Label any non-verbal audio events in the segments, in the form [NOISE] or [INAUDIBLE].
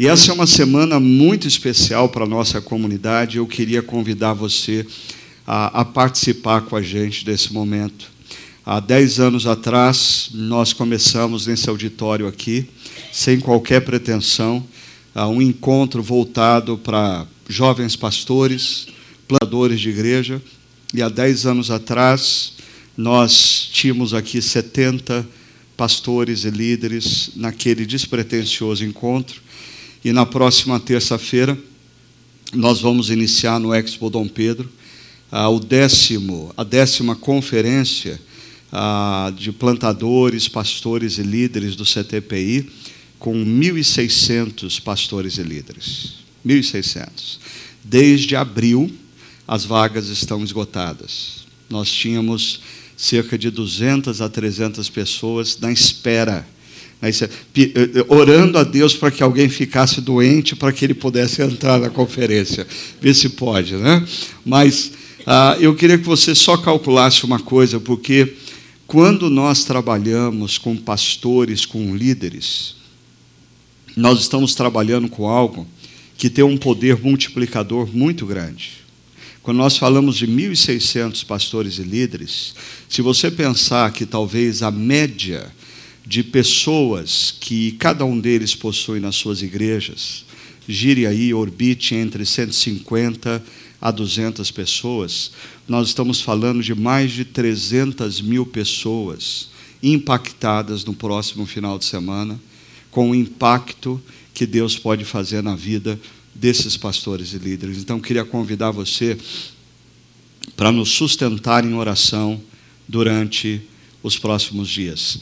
E essa é uma semana muito especial para a nossa comunidade. Eu queria convidar você a, a, participar com a gente desse momento. Há dez anos atrás, nós começamos nesse auditório aqui, sem qualquer pretensão, um encontro voltado para jovens pastores, plantadores de igreja. E há dez anos atrás, nós tínhamos aqui 70 pastores e líderes naquele despretensioso encontro. E na próxima terça-feira, nós vamos iniciar no Expo Dom Pedro ah, o décimo, a décima conferência ah, de plantadores, pastores e líderes do CTPI, com 1.600 pastores e líderes. 1.600. Desde abril, as vagas estão esgotadas. Nós tínhamos cerca de 200 a 300 pessoas na espera, orando a Deus para que alguém ficasse doente para que ele pudesse entrar na conferência. Ver se pode, né? Mas ah, eu queria que você só calculasse uma coisa, porque quando nós trabalhamos com pastores, com líderes, nós estamos trabalhando com algo que tem um poder multiplicador muito grande. Quando nós falamos de 1.600 pastores e líderes, se você pensar que talvez a média de pessoas que cada um deles possui nas suas igrejas gire aí, orbite entre 150 a 200 pessoas, nós estamos falando de mais de 300 mil pessoas impactadas no próximo final de semana, com o impacto que Deus pode fazer na vida desses pastores e líderes. Então, queria convidar você para nos sustentar em oração durante os próximos dias.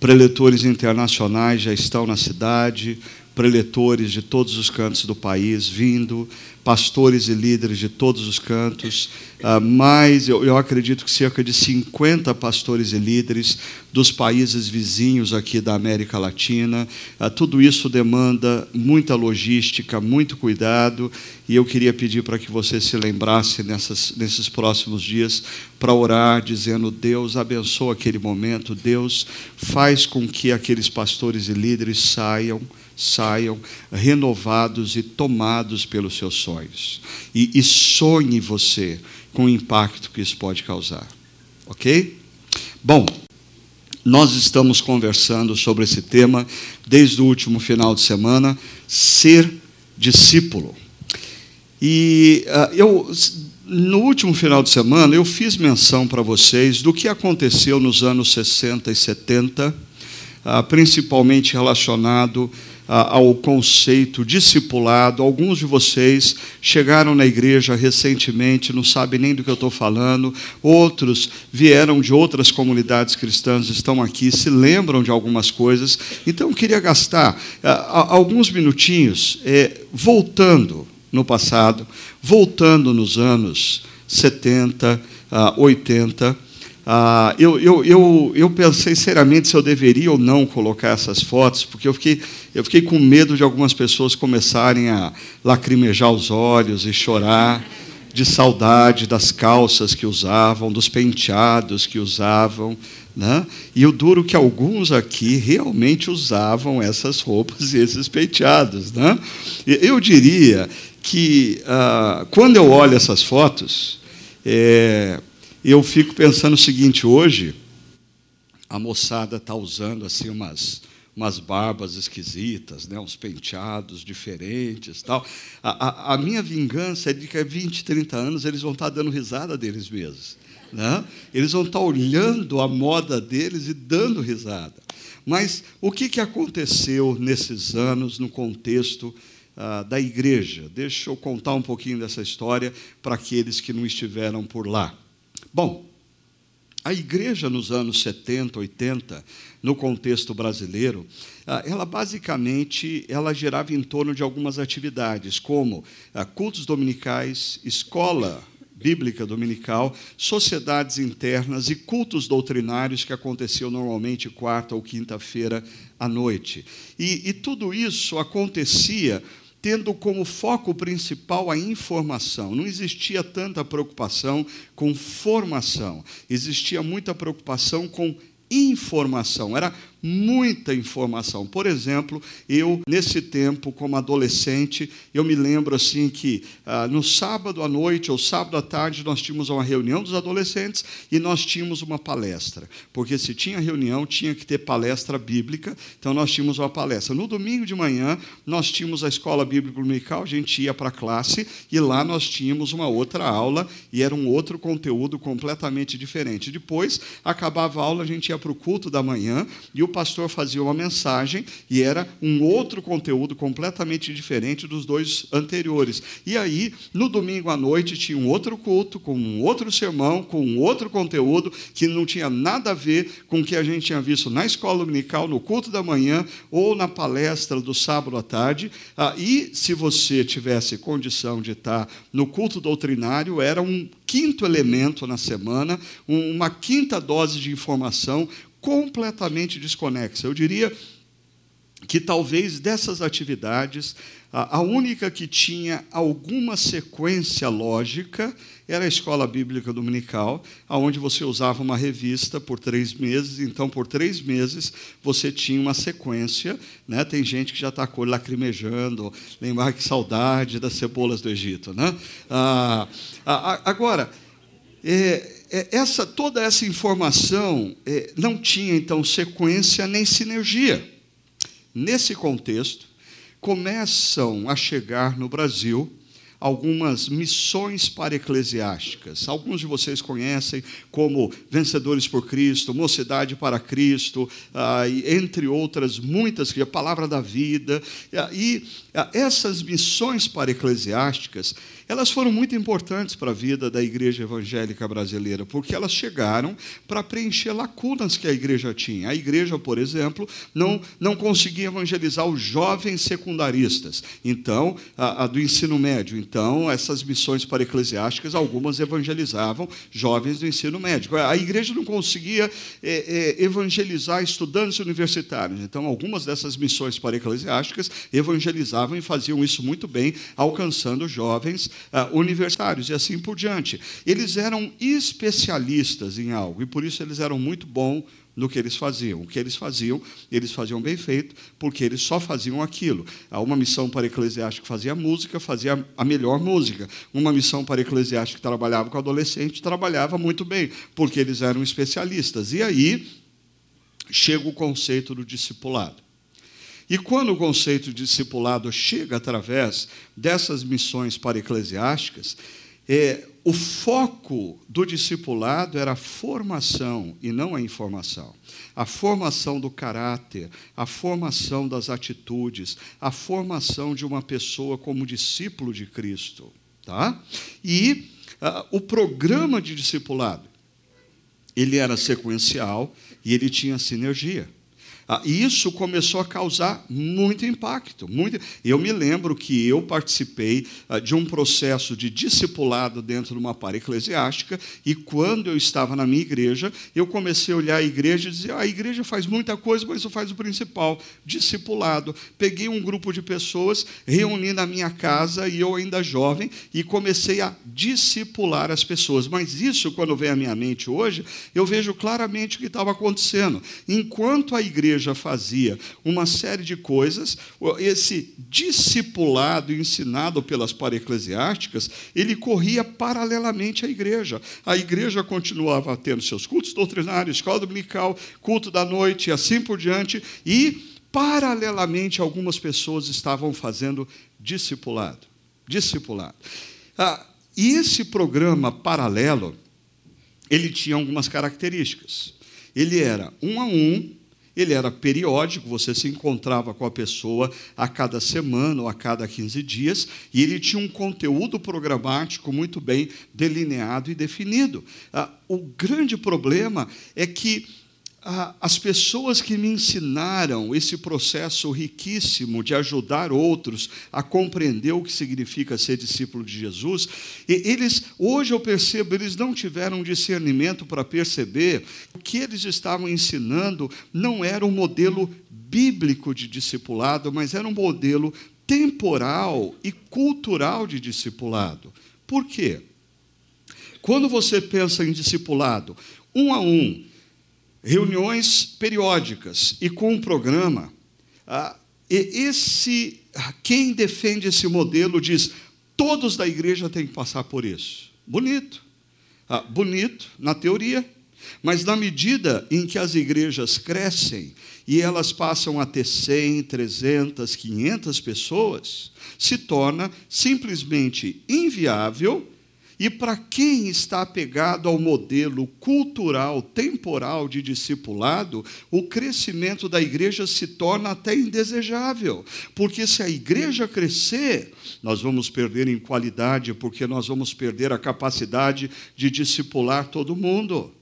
Preletores internacionais já estão na cidade, preletores de todos os cantos do país vindo, pastores e líderes de todos os cantos, uh, mais, eu, acredito que cerca de 50 pastores e líderes dos países vizinhos aqui da América Latina. Uh, tudo isso demanda muita logística, muito cuidado, e eu queria pedir para que você se lembrasse nessas, nesses próximos dias para orar, dizendo: Deus abençoa aquele momento, Deus faz com que aqueles pastores e líderes saiam saiam renovados e tomados pelos seus sonhos. E, e sonhe você com o impacto que isso pode causar. Ok? Bom, nós estamos conversando sobre esse tema desde o último final de semana, ser discípulo. E uh, eu, no último final de semana, eu fiz menção para vocês do que aconteceu nos anos 60 e 70, uh, principalmente relacionado ao conceito discipulado. Alguns de vocês chegaram na igreja recentemente, não sabem nem do que eu estou falando. Outros vieram de outras comunidades cristãs, estão aqui, se lembram de algumas coisas. Então, eu queria gastar alguns minutinhos é, voltando no passado, voltando nos anos 70, 80 ah, eu, eu, eu, eu pensei seriamente se eu deveria ou não colocar essas fotos, porque eu fiquei, eu fiquei com medo de algumas pessoas começarem a lacrimejar os olhos e chorar de saudade das calças que usavam, dos penteados que usavam. Né? E o duro que alguns aqui realmente usavam essas roupas e esses penteados. Né? Eu diria que, ah, quando eu olho essas fotos, é, eu fico pensando o seguinte: hoje, a moçada está usando assim umas, umas barbas esquisitas, né, uns penteados diferentes. tal. A, a, a minha vingança é de que há 20, 30 anos eles vão estar tá dando risada deles mesmos. Né? Eles vão estar tá olhando a moda deles e dando risada. Mas o que, que aconteceu nesses anos no contexto ah, da igreja? Deixa eu contar um pouquinho dessa história para aqueles que não estiveram por lá. Bom, a igreja nos anos 70, 80, no contexto brasileiro, ah, ela basicamente ela girava em torno de algumas atividades, como ah, cultos dominicais, escola bíblica dominical, sociedades internas e cultos doutrinários que aconteciam normalmente quarta ou quinta-feira à noite. E, e tudo isso acontecia tendo como foco principal a informação. Não existia tanta preocupação com formação, existia muita preocupação com informação. Era muita informação. Por exemplo, eu, nesse tempo, como adolescente, eu me lembro assim que ah, no sábado à noite ou sábado à tarde nós tínhamos uma reunião dos adolescentes e nós tínhamos uma palestra. Porque se tinha reunião, tinha que ter palestra bíblica, então nós tínhamos uma palestra. No domingo de manhã, nós tínhamos a escola bíblica dominical, a gente ia para a classe e lá nós tínhamos uma outra aula e era um outro conteúdo completamente diferente. Depois, acabava a aula, a gente ia para o culto da manhã e o pastor fazia uma mensagem e era um outro conteúdo completamente diferente dos dois anteriores. E aí, no domingo à noite, tinha um outro culto, com um outro sermão, com um outro conteúdo que não tinha nada a ver com o que a gente tinha visto na escola dominical, no culto da manhã ou na palestra do sábado à tarde. Ah, e se você tivesse condição de estar no culto doutrinário, era um quinto elemento na semana, uma quinta dose de informação completamente desconexa. Eu diria que talvez dessas atividades, a única que tinha alguma sequência lógica era a escola bíblica dominical, onde você usava uma revista por três meses. Então, por três meses, você tinha uma sequência. Né? Tem gente que já está com lacrimejando, lembrar que saudade das cebolas do Egito. Né? Ah, agora, é, essa, toda essa informação é, não tinha, então, sequência nem sinergia. Nesse contexto, começam a chegar no Brasil algumas missões para-eclesiásticas. Alguns de vocês conhecem como Vencedores por Cristo, Mocidade para Cristo, ah, entre outras muitas, que é a Palavra da Vida. E ah, essas missões para-eclesiásticas, elas foram muito importantes para a vida da igreja evangélica brasileira, porque elas chegaram para preencher lacunas que a igreja tinha. A igreja, por exemplo, não, não conseguia evangelizar os jovens secundaristas, então, a, a do ensino médio. Então, essas missões para eclesiásticas, algumas evangelizavam jovens do ensino médio. A igreja não conseguia é, é, evangelizar estudantes universitários. Então, algumas dessas missões para eclesiásticas evangelizavam e faziam isso muito bem, alcançando jovens uh, universitários e assim por diante. Eles eram especialistas em algo e por isso eles eram muito bons no que eles faziam. O que eles faziam, eles faziam bem feito, porque eles só faziam aquilo. Uma missão para eclesiástico que fazia música, fazia a melhor música. Uma missão para eclesiástico que trabalhava com adolescente, trabalhava muito bem, porque eles eram especialistas. E aí chega o conceito do discipulado. E quando o conceito de discipulado chega através dessas missões para eclesiásticas, é, o foco do discipulado era a formação e não a informação. A formação do caráter, a formação das atitudes, a formação de uma pessoa como discípulo de Cristo. Tá? E uh, o programa de discipulado, ele era sequencial e ele tinha sinergia. Ah, isso começou a causar muito impacto. Muito... Eu me lembro que eu participei ah, de um processo de discipulado dentro de uma para eclesiástica, e quando eu estava na minha igreja, eu comecei a olhar a igreja e dizer: ah, a igreja faz muita coisa, mas isso faz o principal, discipulado. Peguei um grupo de pessoas, reuni na minha casa, e eu ainda jovem, e comecei a discipular as pessoas. Mas isso, quando vem à minha mente hoje, eu vejo claramente o que estava acontecendo. Enquanto a igreja igreja fazia uma série de coisas, esse discipulado ensinado pelas para-eclesiásticas, ele corria paralelamente à igreja. A igreja continuava tendo seus cultos doutrinários, escola dominical, culto da noite e assim por diante, e paralelamente algumas pessoas estavam fazendo discipulado. Discipulado. Ah, e esse programa paralelo, ele tinha algumas características. Ele era um a um, ele era periódico, você se encontrava com a pessoa a cada semana ou a cada 15 dias, e ele tinha um conteúdo programático muito bem delineado e definido. Ah, o grande problema é que as pessoas que me ensinaram esse processo riquíssimo de ajudar outros a compreender o que significa ser discípulo de Jesus, eles, hoje eu percebo, eles não tiveram discernimento para perceber o que eles estavam ensinando não era um modelo bíblico de discipulado, mas era um modelo temporal e cultural de discipulado. Por quê? Quando você pensa em discipulado, um a um, reuniões periódicas e com um programa. Ah, esse, quem defende esse modelo diz: todos da igreja têm que passar por isso. Bonito. Ah, bonito na teoria, mas na medida em que as igrejas crescem e elas passam a ter 100, 300, 500 pessoas, se torna simplesmente inviável e para quem está apegado ao modelo cultural, temporal de discipulado, o crescimento da igreja se torna até indesejável. Porque se a igreja crescer, nós vamos perder em qualidade, porque nós vamos perder a capacidade de discipular todo mundo.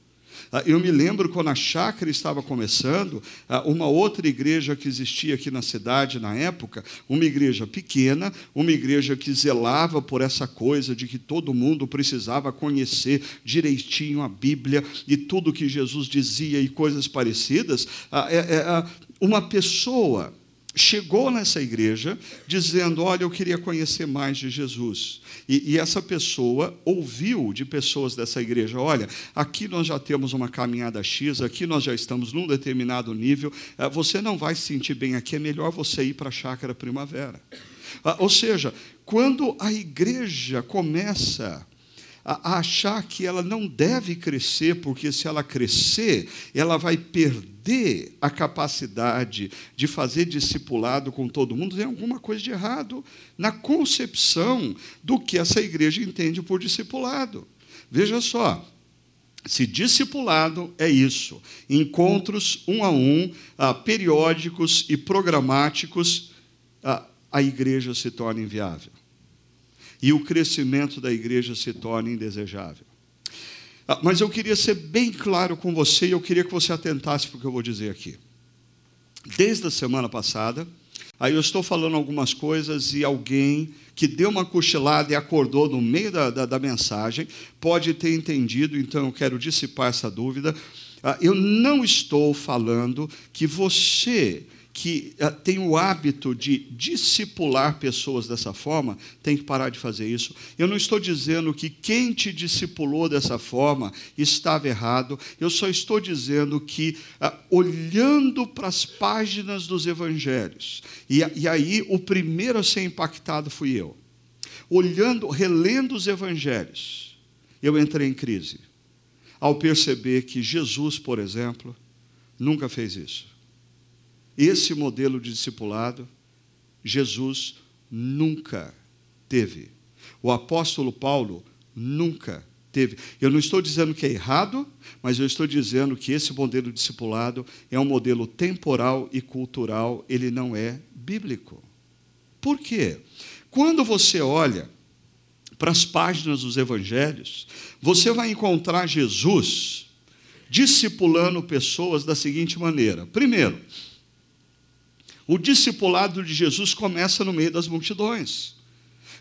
Ah, eu me lembro quando a chácara estava começando, ah, uma outra igreja que existia aqui na cidade na época, uma igreja pequena, uma igreja que zelava por essa coisa de que todo mundo precisava conhecer direitinho a Bíblia e tudo que Jesus dizia e coisas parecidas. Ah, é, é, uma pessoa chegou nessa igreja dizendo: Olha, eu queria conhecer mais de Jesus. E, e, essa pessoa ouviu de pessoas dessa igreja: Olha, aqui nós já temos uma caminhada X, aqui nós já estamos num determinado nível, eh, você não vai se sentir bem aqui, é melhor você ir para a chácara primavera. Ah, ou seja, quando a igreja começa a achar que ela não deve crescer, porque se ela crescer, ela vai perder a capacidade de fazer discipulado com todo mundo, tem alguma coisa de errado na concepção do que essa igreja entende por discipulado. Veja só, se discipulado é isso, encontros um a um, ah, periódicos e programáticos, ah, a igreja se torna inviável e o crescimento da igreja se torna indesejável. Ah, mas eu queria ser bem claro com você e eu queria que você atentasse para o que eu vou dizer aqui. Desde a semana passada, aí eu estou falando algumas coisas e alguém que deu uma cochilada e acordou no meio da, da, da mensagem pode ter entendido, então eu quero dissipar essa dúvida. Ah, eu não estou falando que você que eh, tem o hábito de discipular pessoas dessa forma, tem que parar de fazer isso. Eu não estou dizendo que quem te discipulou dessa forma estava errado, eu só estou dizendo que, ah, olhando para as páginas dos evangelhos, e, e aí o primeiro a ser impactado fui eu, olhando, relendo os evangelhos, eu entrei em crise, ao perceber que Jesus, por exemplo, nunca fez isso. Esse modelo de discipulado, Jesus nunca teve. O apóstolo Paulo nunca teve. Eu não estou dizendo que é errado, mas eu estou dizendo que esse modelo de discipulado é um modelo temporal e cultural, ele não é bíblico. Por quê? Quando você olha para as páginas dos evangelhos, você vai encontrar Jesus discipulando pessoas da seguinte maneira: primeiro, o discipulado de Jesus começa no meio das multidões.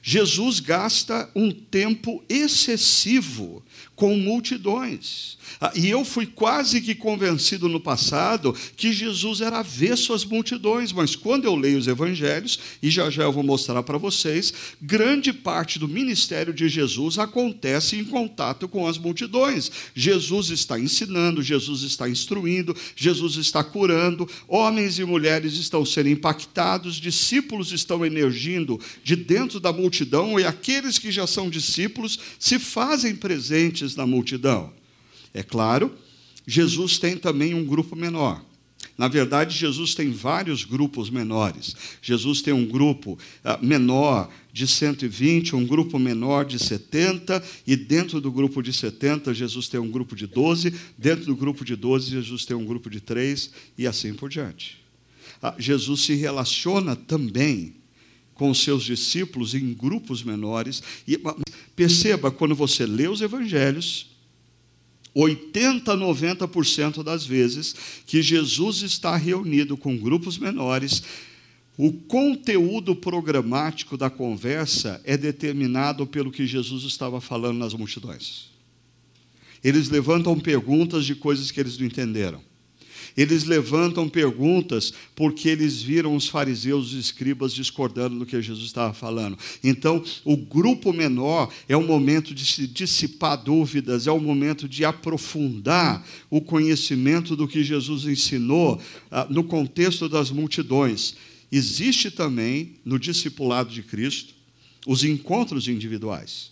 Jesus gasta um tempo excessivo com multidões. Ah, e eu fui quase que convencido no passado que Jesus era avesso às multidões, mas quando eu leio os evangelhos, e já já eu vou mostrar para vocês, grande parte do ministério de Jesus acontece em contato com as multidões. Jesus está ensinando, Jesus está instruindo, Jesus está curando, homens e mulheres estão sendo impactados, discípulos estão emergindo de dentro da multidão, e aqueles que já são discípulos se fazem presentes na multidão. É claro, Jesus tem também um grupo menor. Na verdade, Jesus tem vários grupos menores. Jesus tem um grupo uh, menor de 120, um grupo menor de 70, e dentro do grupo de 70, Jesus tem um grupo de 12, dentro do grupo de 12, Jesus tem um grupo de 3, e assim por diante. Uh, Jesus se relaciona também com os seus discípulos em grupos menores. E perceba, quando você lê os evangelhos, 80, 90% das vezes que Jesus está reunido com grupos menores, o conteúdo programático da conversa é determinado pelo que Jesus estava falando nas multidões. Eles levantam perguntas de coisas que eles não entenderam. Eles levantam perguntas porque eles viram os fariseus e os escribas discordando do que Jesus estava falando. Então, o grupo menor é o momento de se dissipar dúvidas, é o momento de aprofundar o conhecimento do que Jesus ensinou ah, no contexto das multidões. Existe também no discipulado de Cristo os encontros individuais.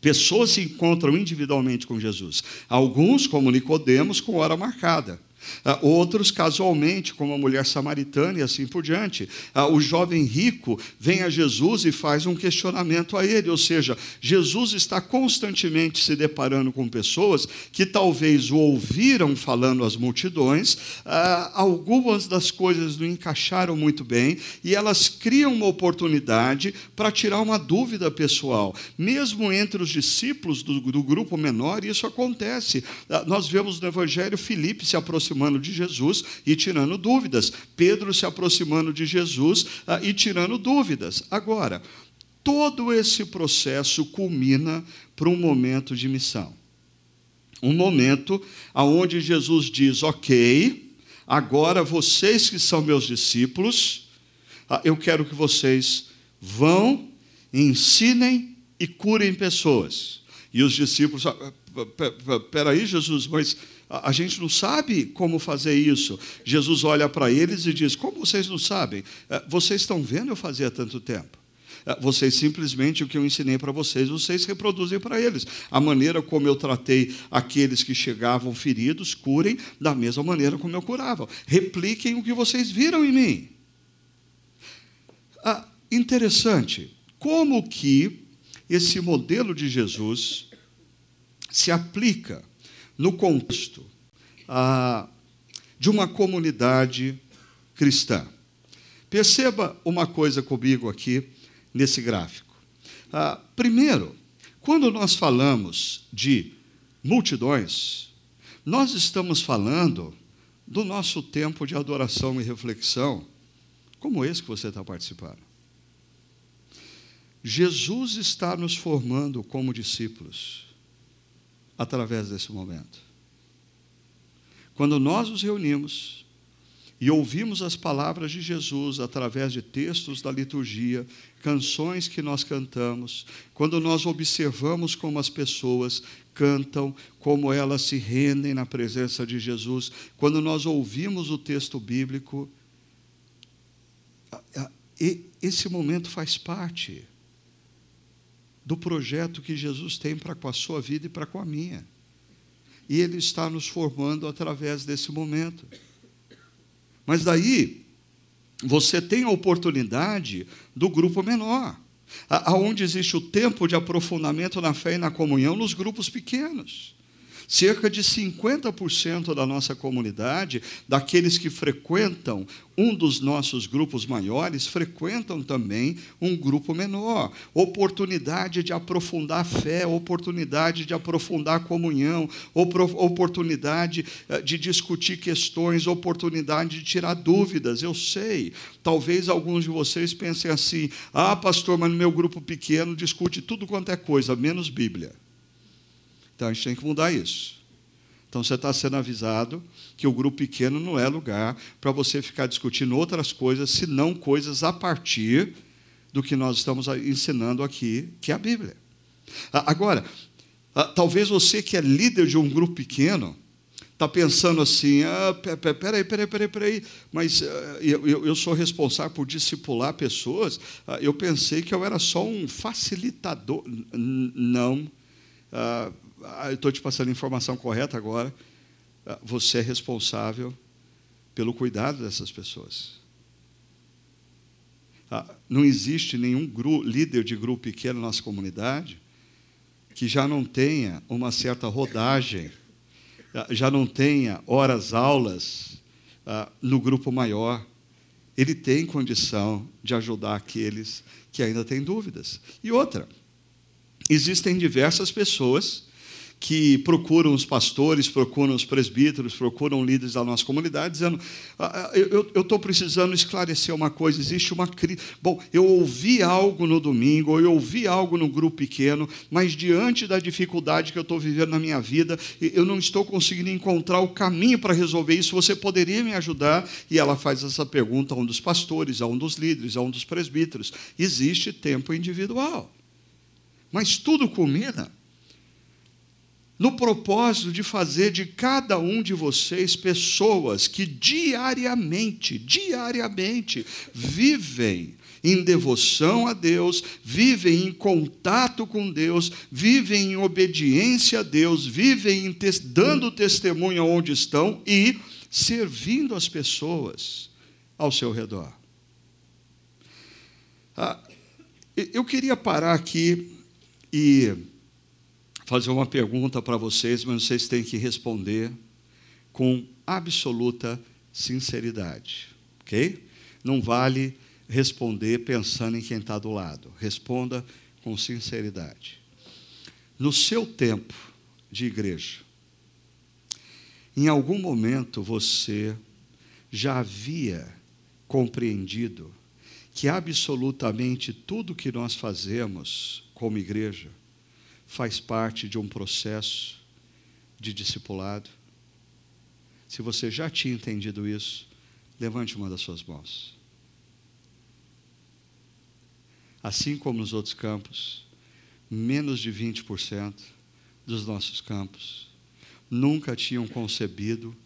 Pessoas se encontram individualmente com Jesus. Alguns, como Nicodemos, com hora marcada. Ah, outros casualmente, como a mulher samaritana e assim por diante. Ah, o jovem rico vem a Jesus e faz um questionamento a ele, ou seja, Jesus está constantemente se deparando com pessoas que talvez o ouviram falando às multidões, ah, algumas das coisas não encaixaram muito bem e elas criam uma oportunidade para tirar uma dúvida pessoal, mesmo entre os discípulos do, grupo menor, isso acontece. Nós vemos no Evangelho Filipe se aproximando aproximando de Jesus e tirando dúvidas. Pedro se aproximando de Jesus ah, e tirando dúvidas. Agora, todo esse processo culmina para um momento de missão. Um momento aonde Jesus diz: Ok, agora vocês que são meus discípulos, ah, eu quero que vocês vão, ensinem e curem pessoas. E os discípulos, ah, peraí, Jesus, mas a gente não sabe como fazer isso. Jesus olha para eles e diz: Como vocês não sabem? É, vocês estão vendo eu fazer há tanto tempo. É, vocês simplesmente o que eu ensinei para vocês, vocês reproduzem para eles. A maneira como eu tratei aqueles que chegavam feridos, curem da mesma maneira como eu curava. Repliquem o que vocês viram em mim. Ah, interessante, como que esse modelo de Jesus se aplica no contexto ah, de uma comunidade cristã. Perceba uma coisa comigo aqui nesse gráfico. Ah, primeiro, quando nós falamos de multidões, nós estamos falando do nosso tempo de adoração e reflexão, como esse que você está participando. Jesus está nos formando como discípulos através desse momento. Quando nós nos reunimos e ouvimos as palavras de Jesus através de textos da liturgia, canções que nós cantamos, quando nós observamos como as pessoas cantam, como elas se rendem na presença de Jesus, quando nós ouvimos o texto bíblico, esse momento faz parte do projeto que Jesus tem para com a sua vida e para com a minha. E Ele está nos formando através desse momento. Mas daí, você tem a oportunidade do grupo menor, aonde existe o tempo de aprofundamento na fé e na comunhão nos grupos pequenos. Cerca de 50% da nossa comunidade, daqueles que frequentam um dos nossos grupos maiores, frequentam também um grupo menor. Oportunidade de aprofundar a fé, oportunidade de aprofundar a comunhão, oportunidade eh, de discutir questões, oportunidade de tirar dúvidas. Eu sei, talvez alguns de vocês pensem assim: ah, pastor, mas no meu grupo pequeno discute tudo quanto é coisa, menos Bíblia. Então a gente tem que mudar isso. Então você está sendo avisado que o grupo pequeno não é lugar para você ficar discutindo outras coisas, senão coisas a partir do que nós estamos ensinando aqui, que é a Bíblia. Agora, talvez você que é líder de um grupo pequeno, está pensando assim, ah, peraí, peraí, peraí, peraí, mas uh, eu, sou responsável por discipular pessoas, uh, eu pensei que eu era só um facilitador. Não. Ah, eu estou te passando a informação correta agora, ah, você é responsável pelo cuidado dessas pessoas. Ah, não existe nenhum líder de grupo pequeno na nossa comunidade que já não tenha uma certa rodagem, já não tenha horas aulas no grupo maior. Ele tem condição de ajudar aqueles que ainda têm dúvidas. E outra, existem diversas pessoas que procuram os pastores, procuram os presbíteros, procuram líderes da nossa comunidade, dizendo: ah, ah, eu estou precisando esclarecer uma coisa, existe uma crise. Bom, eu ouvi algo no domingo, ou eu ouvi algo no grupo pequeno, mas diante da dificuldade que eu estou vivendo na minha vida, eu não estou conseguindo encontrar o caminho para resolver isso. Você poderia me ajudar? E ela faz essa pergunta a um dos pastores, a um dos líderes, a um dos presbíteros. Existe tempo individual. Mas tudo culmina no propósito de fazer de cada um de vocês pessoas que diariamente, diariamente, vivem em devoção a Deus, vivem em contato com Deus, vivem em obediência a Deus, vivem te dando testemunho onde estão e servindo as pessoas ao seu redor. Ah, eu queria parar aqui e fazer uma pergunta para vocês, mas vocês têm que responder com absoluta sinceridade, ok? Não vale responder pensando em quem está do lado. Responda com sinceridade. No seu tempo de igreja, em algum momento você já havia compreendido que absolutamente tudo que nós fazemos como igreja faz parte de um processo de discipulado? Se você já tinha entendido isso, levante uma das suas mãos. Assim como nos outros campos, menos de 20% dos nossos campos nunca tinham concebido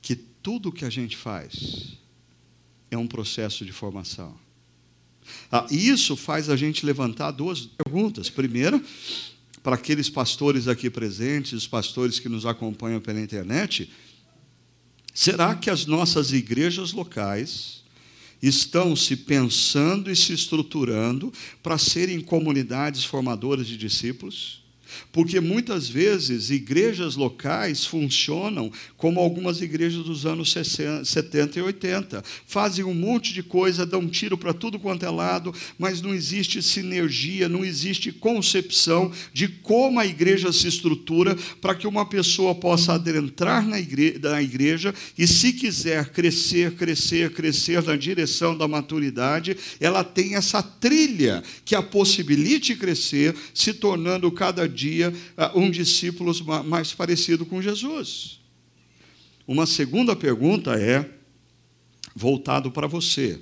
que tudo que a gente faz é um processo de formação. Ah, isso faz a gente levantar duas perguntas. Primeiro, para aqueles pastores aqui presentes, os pastores que nos acompanham pela internet, será que as nossas igrejas locais estão se pensando e se estruturando para serem comunidades formadoras de discípulos? Porque muitas vezes igrejas locais funcionam como algumas igrejas dos anos 70 e 80. Fazem um monte de coisa, dão tiro para tudo quanto é lado, mas não existe sinergia, não existe concepção de como a igreja se estrutura para que uma pessoa possa adentrar na igreja, na igreja e, se quiser crescer, crescer, crescer na direção da maturidade, ela tem essa trilha que a possibilite crescer, se tornando cada dia ah, um discípulo mais parecido com Jesus. Uma segunda pergunta é voltado para você,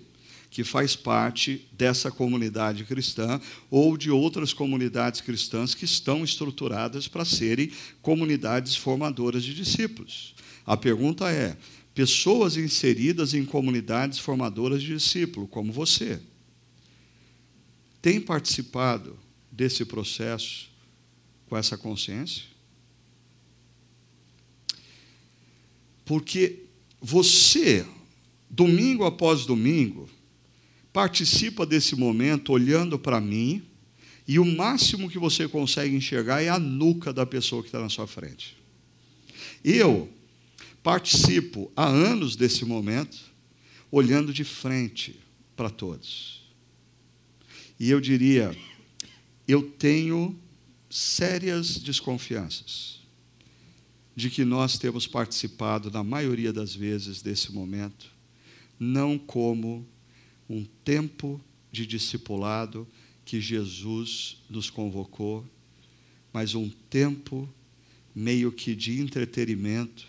que faz parte dessa comunidade cristã ou de outras comunidades cristãs que estão estruturadas para serem comunidades formadoras de discípulos. A pergunta é: pessoas inseridas em comunidades formadoras de discípulo, como você, têm participado desse processo com essa consciência? Porque você, domingo após domingo, participa desse momento olhando para mim, e o máximo que você consegue enxergar é a nuca da pessoa que está na sua frente. Eu participo há anos desse momento, olhando de frente para todos. E eu diria, eu tenho sérias desconfianças de que nós temos participado, na maioria das vezes, desse momento, não como um tempo de discipulado que Jesus nos convocou, mas um tempo meio que de entretenimento,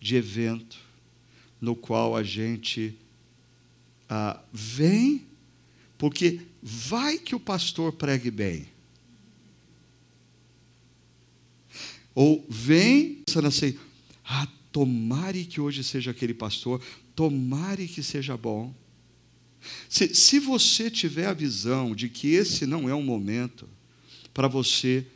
de evento, no qual a gente ah, vem, porque vai que o pastor pregue bem Ou vem pensando assim, ah, tomare que hoje seja aquele pastor, tomare que seja bom. Se, se você tiver a visão de que esse não é um momento para você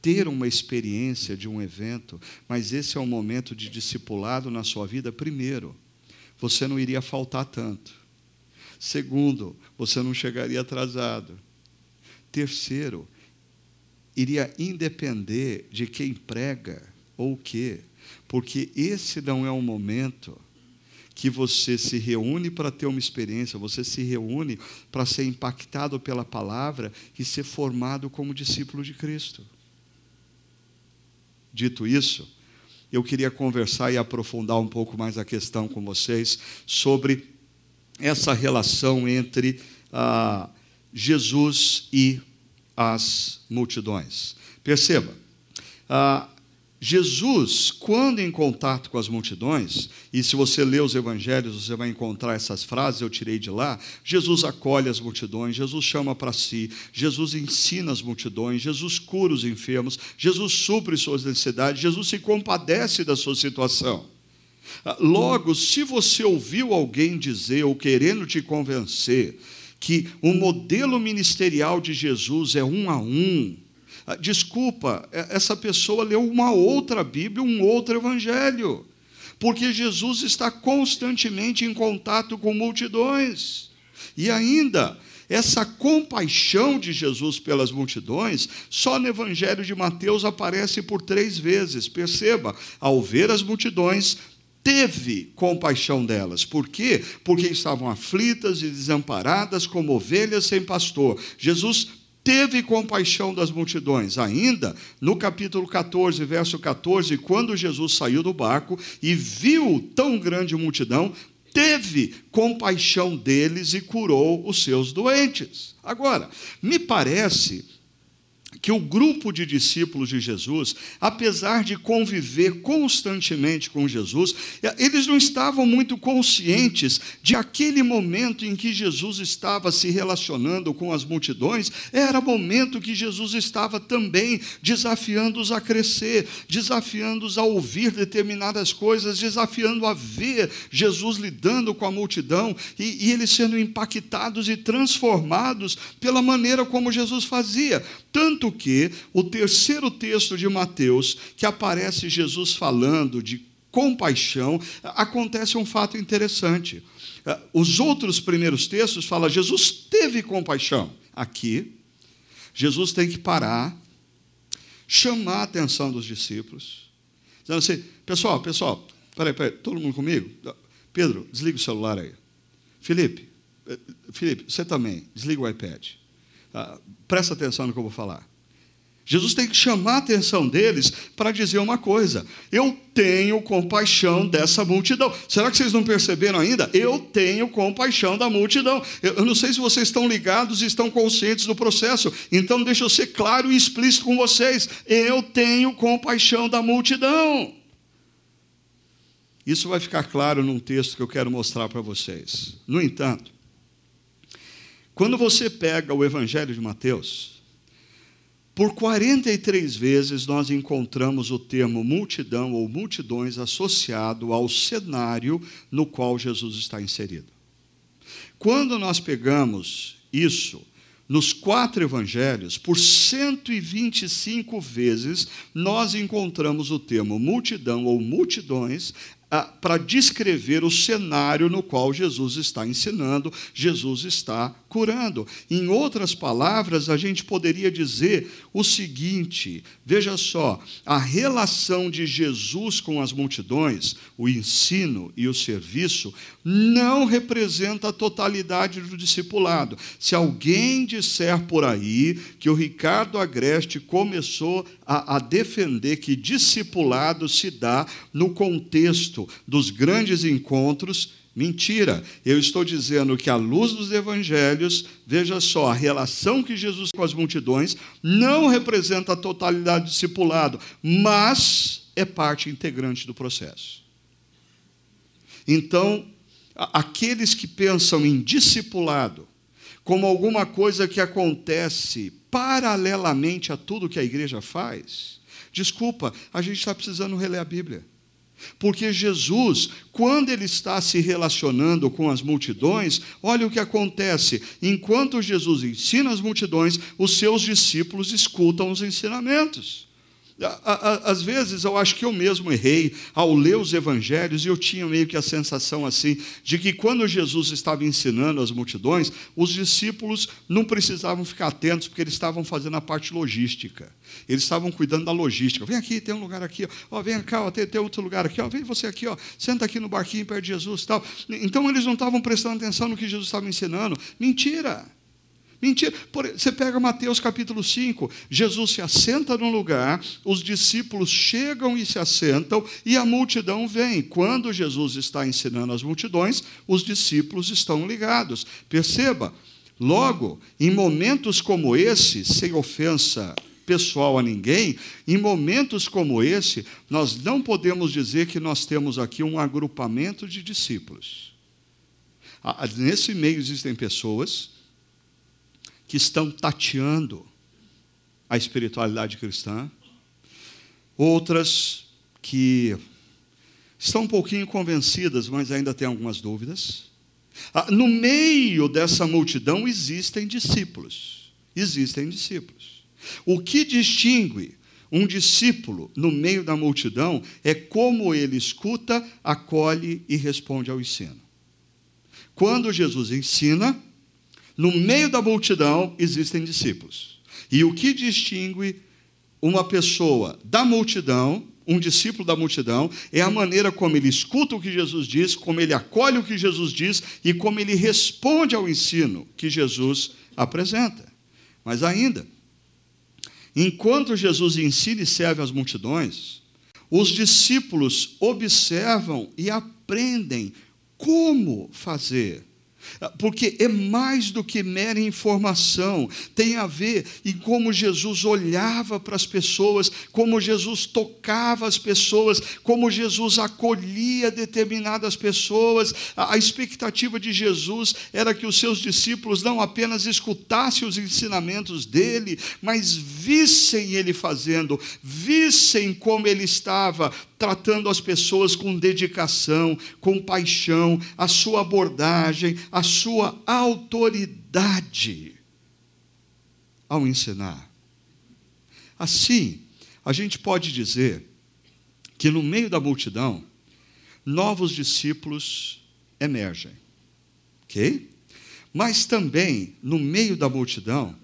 ter uma experiência de um evento, mas esse é um momento de discipulado na sua vida, primeiro, você não iria faltar tanto. Segundo, você não chegaria atrasado. Terceiro, iria independer de quem prega ou o quê, porque esse não é um momento que você se reúne para ter uma experiência, você se reúne para ser impactado pela palavra e ser formado como discípulo de Cristo. dito isso, eu queria conversar e aprofundar um pouco mais a questão com vocês sobre essa relação entre ah, Jesus e as multidões. Perceba, ah, Jesus, quando em contato com as multidões, e se você ler os evangelhos, você vai encontrar essas frases, eu tirei de lá. Jesus acolhe as multidões, Jesus chama para si, Jesus ensina as multidões, Jesus cura os enfermos, Jesus supre suas necessidades, Jesus se compadece da sua situação. Ah, logo, se você ouviu alguém dizer ou querendo te convencer que o modelo ministerial de Jesus é um a um, ah, desculpa, é, essa pessoa leu uma outra Bíblia, um outro Evangelho, porque Jesus está constantemente em contato com multidões. E ainda, essa compaixão de Jesus pelas multidões, só no Evangelho de Mateus aparece por três vezes. Perceba, ao ver as multidões, teve compaixão delas. Por quê? Porque estavam aflitas e desamparadas como ovelhas sem pastor. Jesus teve compaixão das multidões. Ainda no capítulo 14, verso 14, quando Jesus saiu do barco e viu tão grande multidão, teve compaixão deles e curou os seus doentes. Agora, me parece que o grupo de discípulos de Jesus, apesar de conviver constantemente com Jesus, eles não estavam muito conscientes de aquele momento em que Jesus estava se relacionando com as multidões, era momento que Jesus estava também desafiando-os a crescer, desafiando-os a ouvir determinadas coisas, desafiando a ver Jesus lidando com a multidão e, e eles sendo impactados e transformados pela maneira como Jesus fazia. Tanto que o terceiro texto de Mateus, que aparece Jesus falando de compaixão, acontece um fato interessante. Ah, os outros primeiros textos falam, Jesus teve compaixão. Aqui, Jesus tem que parar, chamar a atenção dos discípulos, dizendo assim: pessoal, pessoal, peraí, peraí, todo mundo comigo? Pedro, desliga o celular aí. Felipe, eh, Felipe, você também, desliga o iPad. Ah, presta atenção no que eu vou falar. Jesus tem que chamar a atenção deles para dizer uma coisa: eu tenho compaixão dessa multidão. Será que vocês não perceberam ainda? Eu tenho compaixão da multidão. Eu não sei se vocês estão ligados e estão conscientes do processo, então deixa eu ser claro e explícito com vocês: eu tenho compaixão da multidão. Isso vai ficar claro num texto que eu quero mostrar para vocês. No entanto, quando você pega o Evangelho de Mateus, por 43 vezes nós encontramos o termo multidão ou multidões associado ao cenário no qual Jesus está inserido. Quando nós pegamos isso nos quatro evangelhos, por 125 vezes, nós encontramos o termo multidão ou multidões para descrever o cenário no qual Jesus está ensinando, Jesus está curando. Em outras palavras, a gente poderia dizer o seguinte: veja só, a relação de Jesus com as multidões, o ensino e o serviço, não representa a totalidade do discipulado. Se alguém disser por aí que o Ricardo Agreste começou a, a defender que discipulado se dá no contexto dos grandes encontros, Mentira, eu estou dizendo que, à luz dos evangelhos, veja só, a relação que Jesus com as multidões não representa a totalidade do discipulado, mas é parte integrante do processo. Então, aqueles que pensam em discipulado como alguma coisa que acontece paralelamente a tudo que a igreja faz, desculpa, a gente está precisando reler a Bíblia. Porque Jesus, quando ele está se relacionando com as multidões, olha o que acontece. Enquanto Jesus ensina as multidões, os seus discípulos escutam os ensinamentos. Às vezes eu acho que eu mesmo errei ao ler os evangelhos e eu tinha meio que a sensação assim de que quando Jesus estava ensinando as multidões, os discípulos não precisavam ficar atentos porque eles estavam fazendo a parte logística. Eles estavam cuidando da logística. Vem aqui, tem um lugar aqui, ó, vem cá, ó, tem, tem outro lugar aqui, ó, vem você aqui, ó, senta aqui no barquinho perto de Jesus, tal. Então eles não estavam prestando atenção no que Jesus estava ensinando. Mentira. Mentira. Você pega Mateus capítulo 5, Jesus se assenta num lugar, os discípulos chegam e se assentam, e a multidão vem. Quando Jesus está ensinando as multidões, os discípulos estão ligados. Perceba, logo, em momentos como esse, sem ofensa pessoal a ninguém, em momentos como esse, nós não podemos dizer que nós temos aqui um agrupamento de discípulos. Ah, nesse meio existem pessoas que estão tateando a espiritualidade cristã, outras que estão um pouquinho convencidas, mas ainda têm algumas dúvidas. Ah, no meio dessa multidão existem discípulos. Existem discípulos. O que distingue um discípulo no meio da multidão é como ele escuta, acolhe e responde ao ensino. Quando Jesus ensina, no meio da multidão existem discípulos. E o que distingue uma pessoa da multidão, um discípulo da multidão, é a maneira como ele escuta o que Jesus diz, como ele acolhe o que Jesus diz e como ele responde ao ensino que Jesus apresenta. Mas ainda, enquanto Jesus ensina e serve as multidões, os discípulos observam e aprendem como fazer porque é mais do que mera informação, tem a ver em como Jesus olhava para as pessoas, como Jesus tocava as pessoas, como Jesus acolhia determinadas pessoas. A expectativa de Jesus era que os seus discípulos não apenas escutassem os ensinamentos dele, mas vissem ele fazendo, vissem como ele estava tratando as pessoas com dedicação, com paixão, a sua abordagem, a sua autoridade ao ensinar. Assim, a gente pode dizer que no meio da multidão, novos discípulos emergem. Ok? Mas também, no meio da multidão,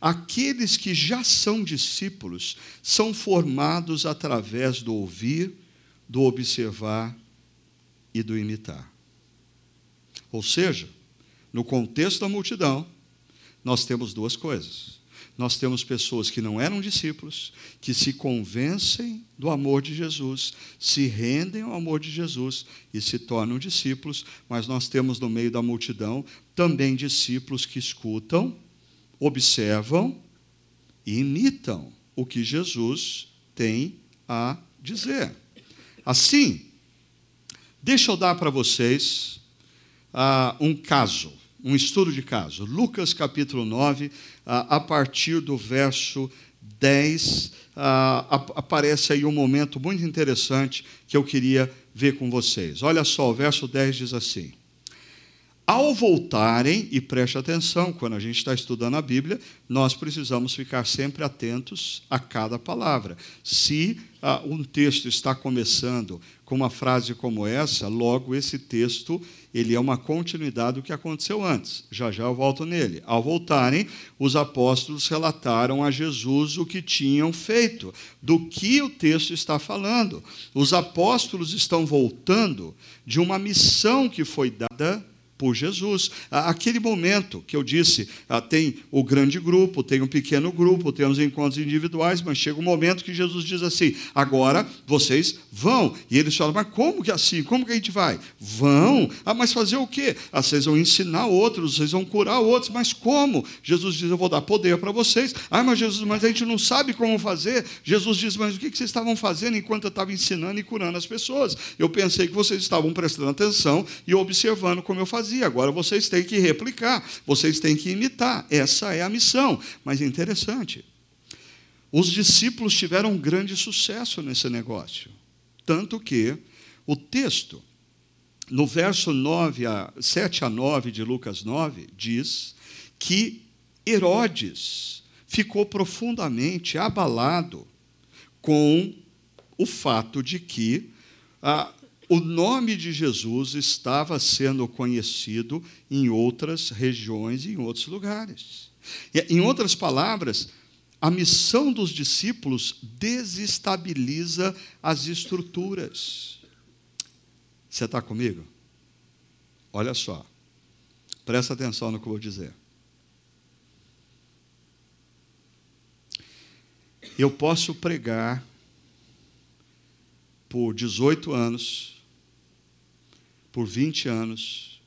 aqueles que já são discípulos são formados através do ouvir do observar e do imitar. Ou seja, no contexto da multidão, nós temos duas coisas. Nós temos pessoas que não eram discípulos, que se convencem do amor de Jesus, se rendem ao amor de Jesus e se tornam discípulos, mas nós temos no meio da multidão também discípulos que escutam, observam e imitam o que Jesus tem a dizer. Assim, deixa eu dar para vocês uh, um caso, um estudo de caso. Lucas capítulo 9, uh, a partir do verso 10, uh, ah, aparece aí um momento muito interessante que eu queria ver com vocês. Olha só, o verso 10 diz assim. Ao voltarem, e preste atenção, quando a gente está estudando a Bíblia, nós precisamos ficar sempre atentos a cada palavra. Se ah, um texto está começando com uma frase como essa, logo esse texto ele é uma continuidade do que aconteceu antes. Já já eu volto nele. Ao voltarem, os apóstolos relataram a Jesus o que tinham feito, do que o texto está falando. Os apóstolos estão voltando de uma missão que foi dada por Jesus. Aquele momento que eu disse, ah, tem o grande grupo, tem um pequeno grupo, tem os encontros individuais, mas chega um momento que Jesus diz assim: agora vocês vão. E eles falam, mas como que é assim? Como que a gente vai? Vão. Ah, mas fazer o quê? Ah, vocês vão ensinar outros, vocês vão curar outros, mas como? Jesus diz: eu vou dar poder para vocês. Ah, mas Jesus, mas a gente não sabe como fazer. Jesus diz: mas o que vocês estavam fazendo enquanto eu estava ensinando e curando as pessoas? Eu pensei que vocês estavam prestando atenção e observando como eu fazia fazia, agora vocês têm que replicar, vocês têm que imitar. Essa é a missão. Mas é interessante. Os discípulos tiveram um grande sucesso nesse negócio. Tanto que o texto, no verso 9 a, 7 a 9 de Lucas 9, diz que Herodes ficou profundamente abalado com o fato de que ah, o nome de Jesus estava sendo conhecido em outras regiões e em outros lugares. Em outras palavras, a missão dos discípulos desestabiliza as estruturas. Você está comigo? Olha só. Presta atenção no que eu vou dizer. Eu posso pregar por 18 anos, por 20 anos,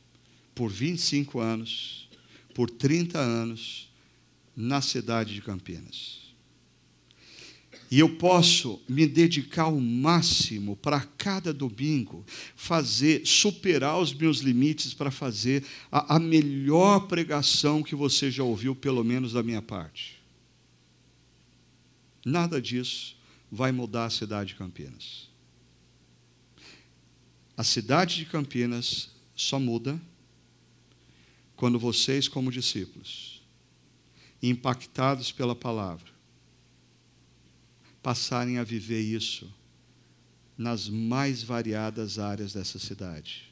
por 25 anos, por 30 anos, na cidade de Campinas. E eu posso me dedicar ao máximo para cada domingo fazer, superar os meus limites para fazer a, a, melhor pregação que você já ouviu, pelo menos da minha parte. Nada disso vai mudar a cidade de Campinas. A cidade de Campinas só muda quando vocês, como discípulos, impactados pela palavra, passarem a viver isso nas mais variadas áreas dessa cidade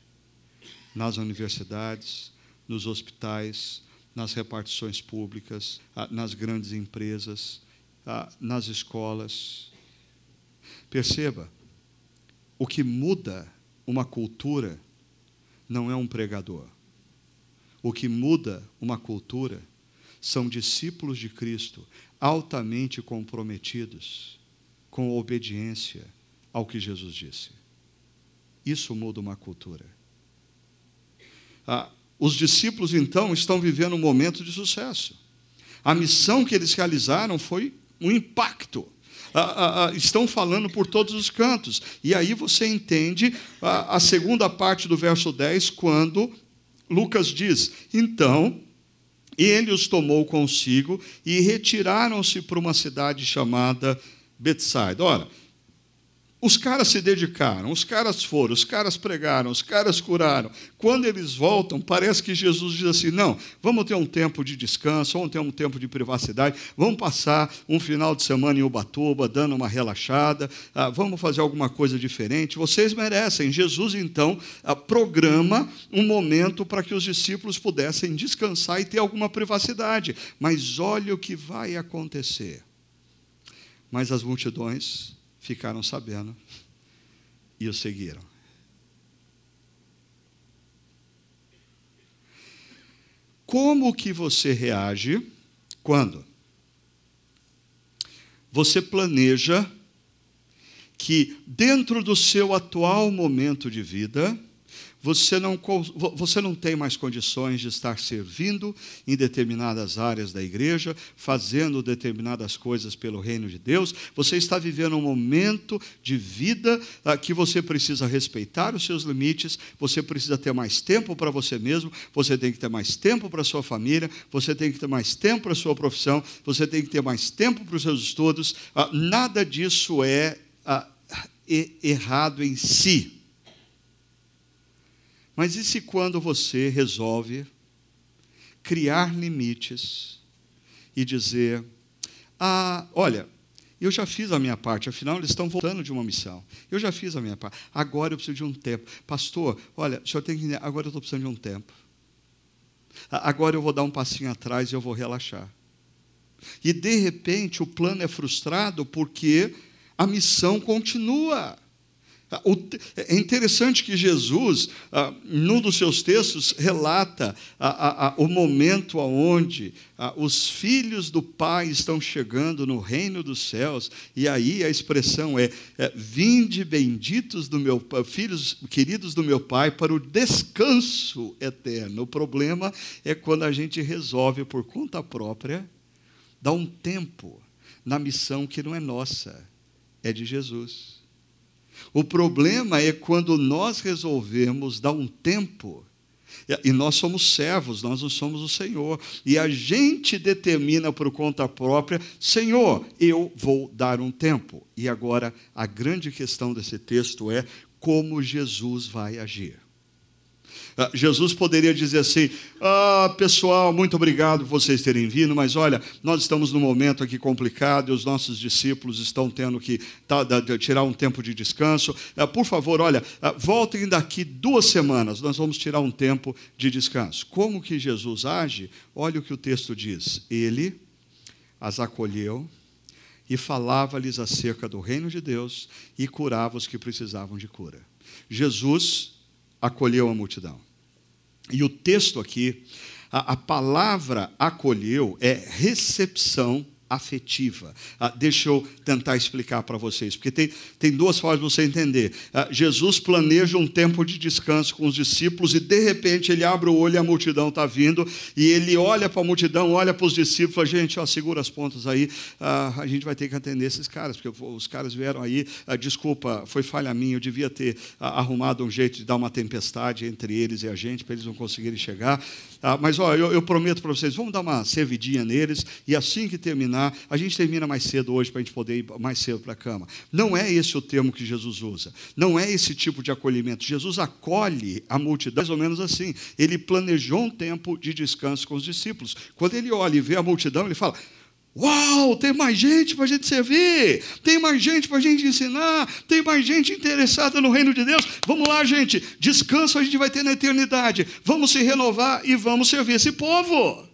nas universidades, nos hospitais, nas repartições públicas, nas grandes empresas, nas escolas. Perceba, o que muda uma cultura não é um pregador. O que muda uma cultura são discípulos de Cristo altamente comprometidos com obediência ao que Jesus disse. Isso muda uma cultura. Ah, os discípulos, então, estão vivendo um momento de sucesso. A missão que eles realizaram foi um impacto. Ah, ah, ah estão falando por todos os cantos. E aí você entende a segunda parte do verso 10, quando Lucas diz: Então ele os tomou consigo e retiraram-se para uma cidade chamada Betsaida. Ora, os caras se dedicaram, os caras foram, os caras pregaram, os caras curaram. Quando eles voltam, parece que Jesus diz assim: não, vamos ter um tempo de descanso, vamos ter um tempo de privacidade, vamos passar um final de semana em Ubatuba, dando uma relaxada, ah, vamos fazer alguma coisa diferente. Vocês merecem. Jesus, então, ah, programa um momento para que os discípulos pudessem descansar e ter alguma privacidade. Mas olha o que vai acontecer. Mas as multidões ficaram sabendo e o seguiram. Como que você reage quando você planeja que dentro do seu atual momento de vida, você não, você não tem mais condições de estar servindo em determinadas áreas da igreja, fazendo determinadas coisas pelo reino de Deus. Você está vivendo um momento de vida ah, que você precisa respeitar os seus limites, você precisa ter mais tempo para você mesmo, você tem que ter mais tempo para sua família, você tem que ter mais tempo para sua profissão, você tem que ter mais tempo para os seus estudos. Ah, nada disso é ah, errado em si. Mas e se quando você resolve criar limites e dizer: ah, olha, eu já fiz a minha parte, afinal eles estão voltando de uma missão. Eu já fiz a minha parte. Agora eu preciso de um tempo. Pastor, olha, o senhor tem que. Agora eu estou precisando de um tempo. Agora eu vou dar um passinho atrás e eu vou relaxar. E de repente o plano é frustrado porque a missão continua. Ah, é interessante que Jesus, ah, num dos seus textos, relata o momento onde ah, os filhos do Pai estão chegando no reino dos céus, e aí a expressão é, é vinde benditos do meu filhos queridos do meu Pai para o descanso eterno. O problema é quando a gente resolve por conta própria dar um tempo na missão que não é nossa, é de Jesus. O problema é quando nós resolvemos dar um tempo, e nós somos servos, nós não somos o Senhor, e a gente determina por conta própria: Senhor, eu vou dar um tempo. E agora, a grande questão desse texto é como Jesus vai agir. Ah, Jesus poderia dizer assim: ah, pessoal, muito obrigado por vocês terem vindo, mas olha, nós estamos num momento aqui complicado e os nossos discípulos estão tendo que tirar um tempo de descanso. Ah, por favor, olha, ah, voltem daqui duas semanas, nós vamos tirar um tempo de descanso. Como que Jesus age? Olha o que o texto diz: Ele as acolheu e falava-lhes acerca do reino de Deus e curava os que precisavam de cura. Jesus acolheu a multidão. E o texto aqui, a, a palavra acolheu é recepção afetiva. Ah, deixa eu tentar explicar para vocês, porque tem, tem duas formas de você entender. Ah, Jesus planeja um tempo de descanso com os discípulos e, de repente, ele abre o olho e a multidão está vindo, e ele olha para a multidão, olha para os discípulos gente, ó, segura as pontas aí, ah, a gente vai ter que atender esses caras, porque os caras vieram aí, ah, desculpa, foi falha minha, eu devia ter ah, arrumado um jeito de dar uma tempestade entre eles e a gente, para eles não conseguirem chegar. Ah, mas ó, eu, eu prometo para vocês, vamos dar uma servidinha neles, e assim que terminar. A gente termina mais cedo hoje para a gente poder ir mais cedo para a cama. Não é esse o termo que Jesus usa. Não é esse tipo de acolhimento. Jesus acolhe a multidão mais ou menos assim. Ele planejou um tempo de descanso com os discípulos. Quando ele olha e vê a multidão, ele fala: Uau, tem mais gente para a gente servir, tem mais gente para a gente ensinar, tem mais gente interessada no reino de Deus. Vamos lá, gente, descanso a gente vai ter na eternidade. Vamos se renovar e vamos servir esse povo.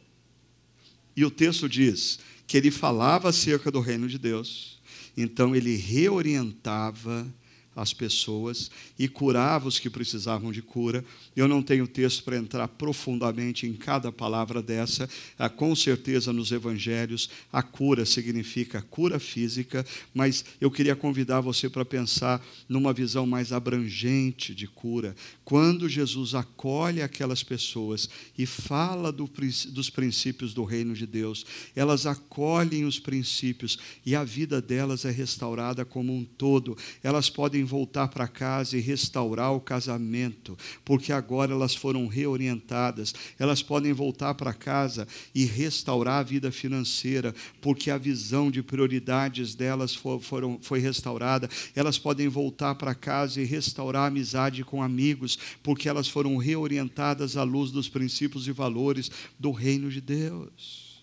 E o texto diz que ele falava acerca do reino de Deus, então ele reorientava as pessoas e curava os que precisavam de cura. Eu não tenho texto para entrar profundamente em cada palavra dessa. Ah, com certeza, nos evangelhos, a cura significa cura física, mas eu queria convidar você para pensar numa visão mais abrangente de cura. Quando Jesus acolhe aquelas pessoas e fala do, dos princípios do reino de Deus, elas acolhem os princípios e a vida delas é restaurada como um todo. Elas podem voltar para casa e restaurar o casamento, porque agora elas foram reorientadas. Elas podem voltar para casa e restaurar a vida financeira, porque a visão de prioridades delas for, foram, foi restaurada. Elas podem voltar para casa e restaurar a amizade com amigos, porque elas foram reorientadas à luz dos princípios e valores do reino de Deus.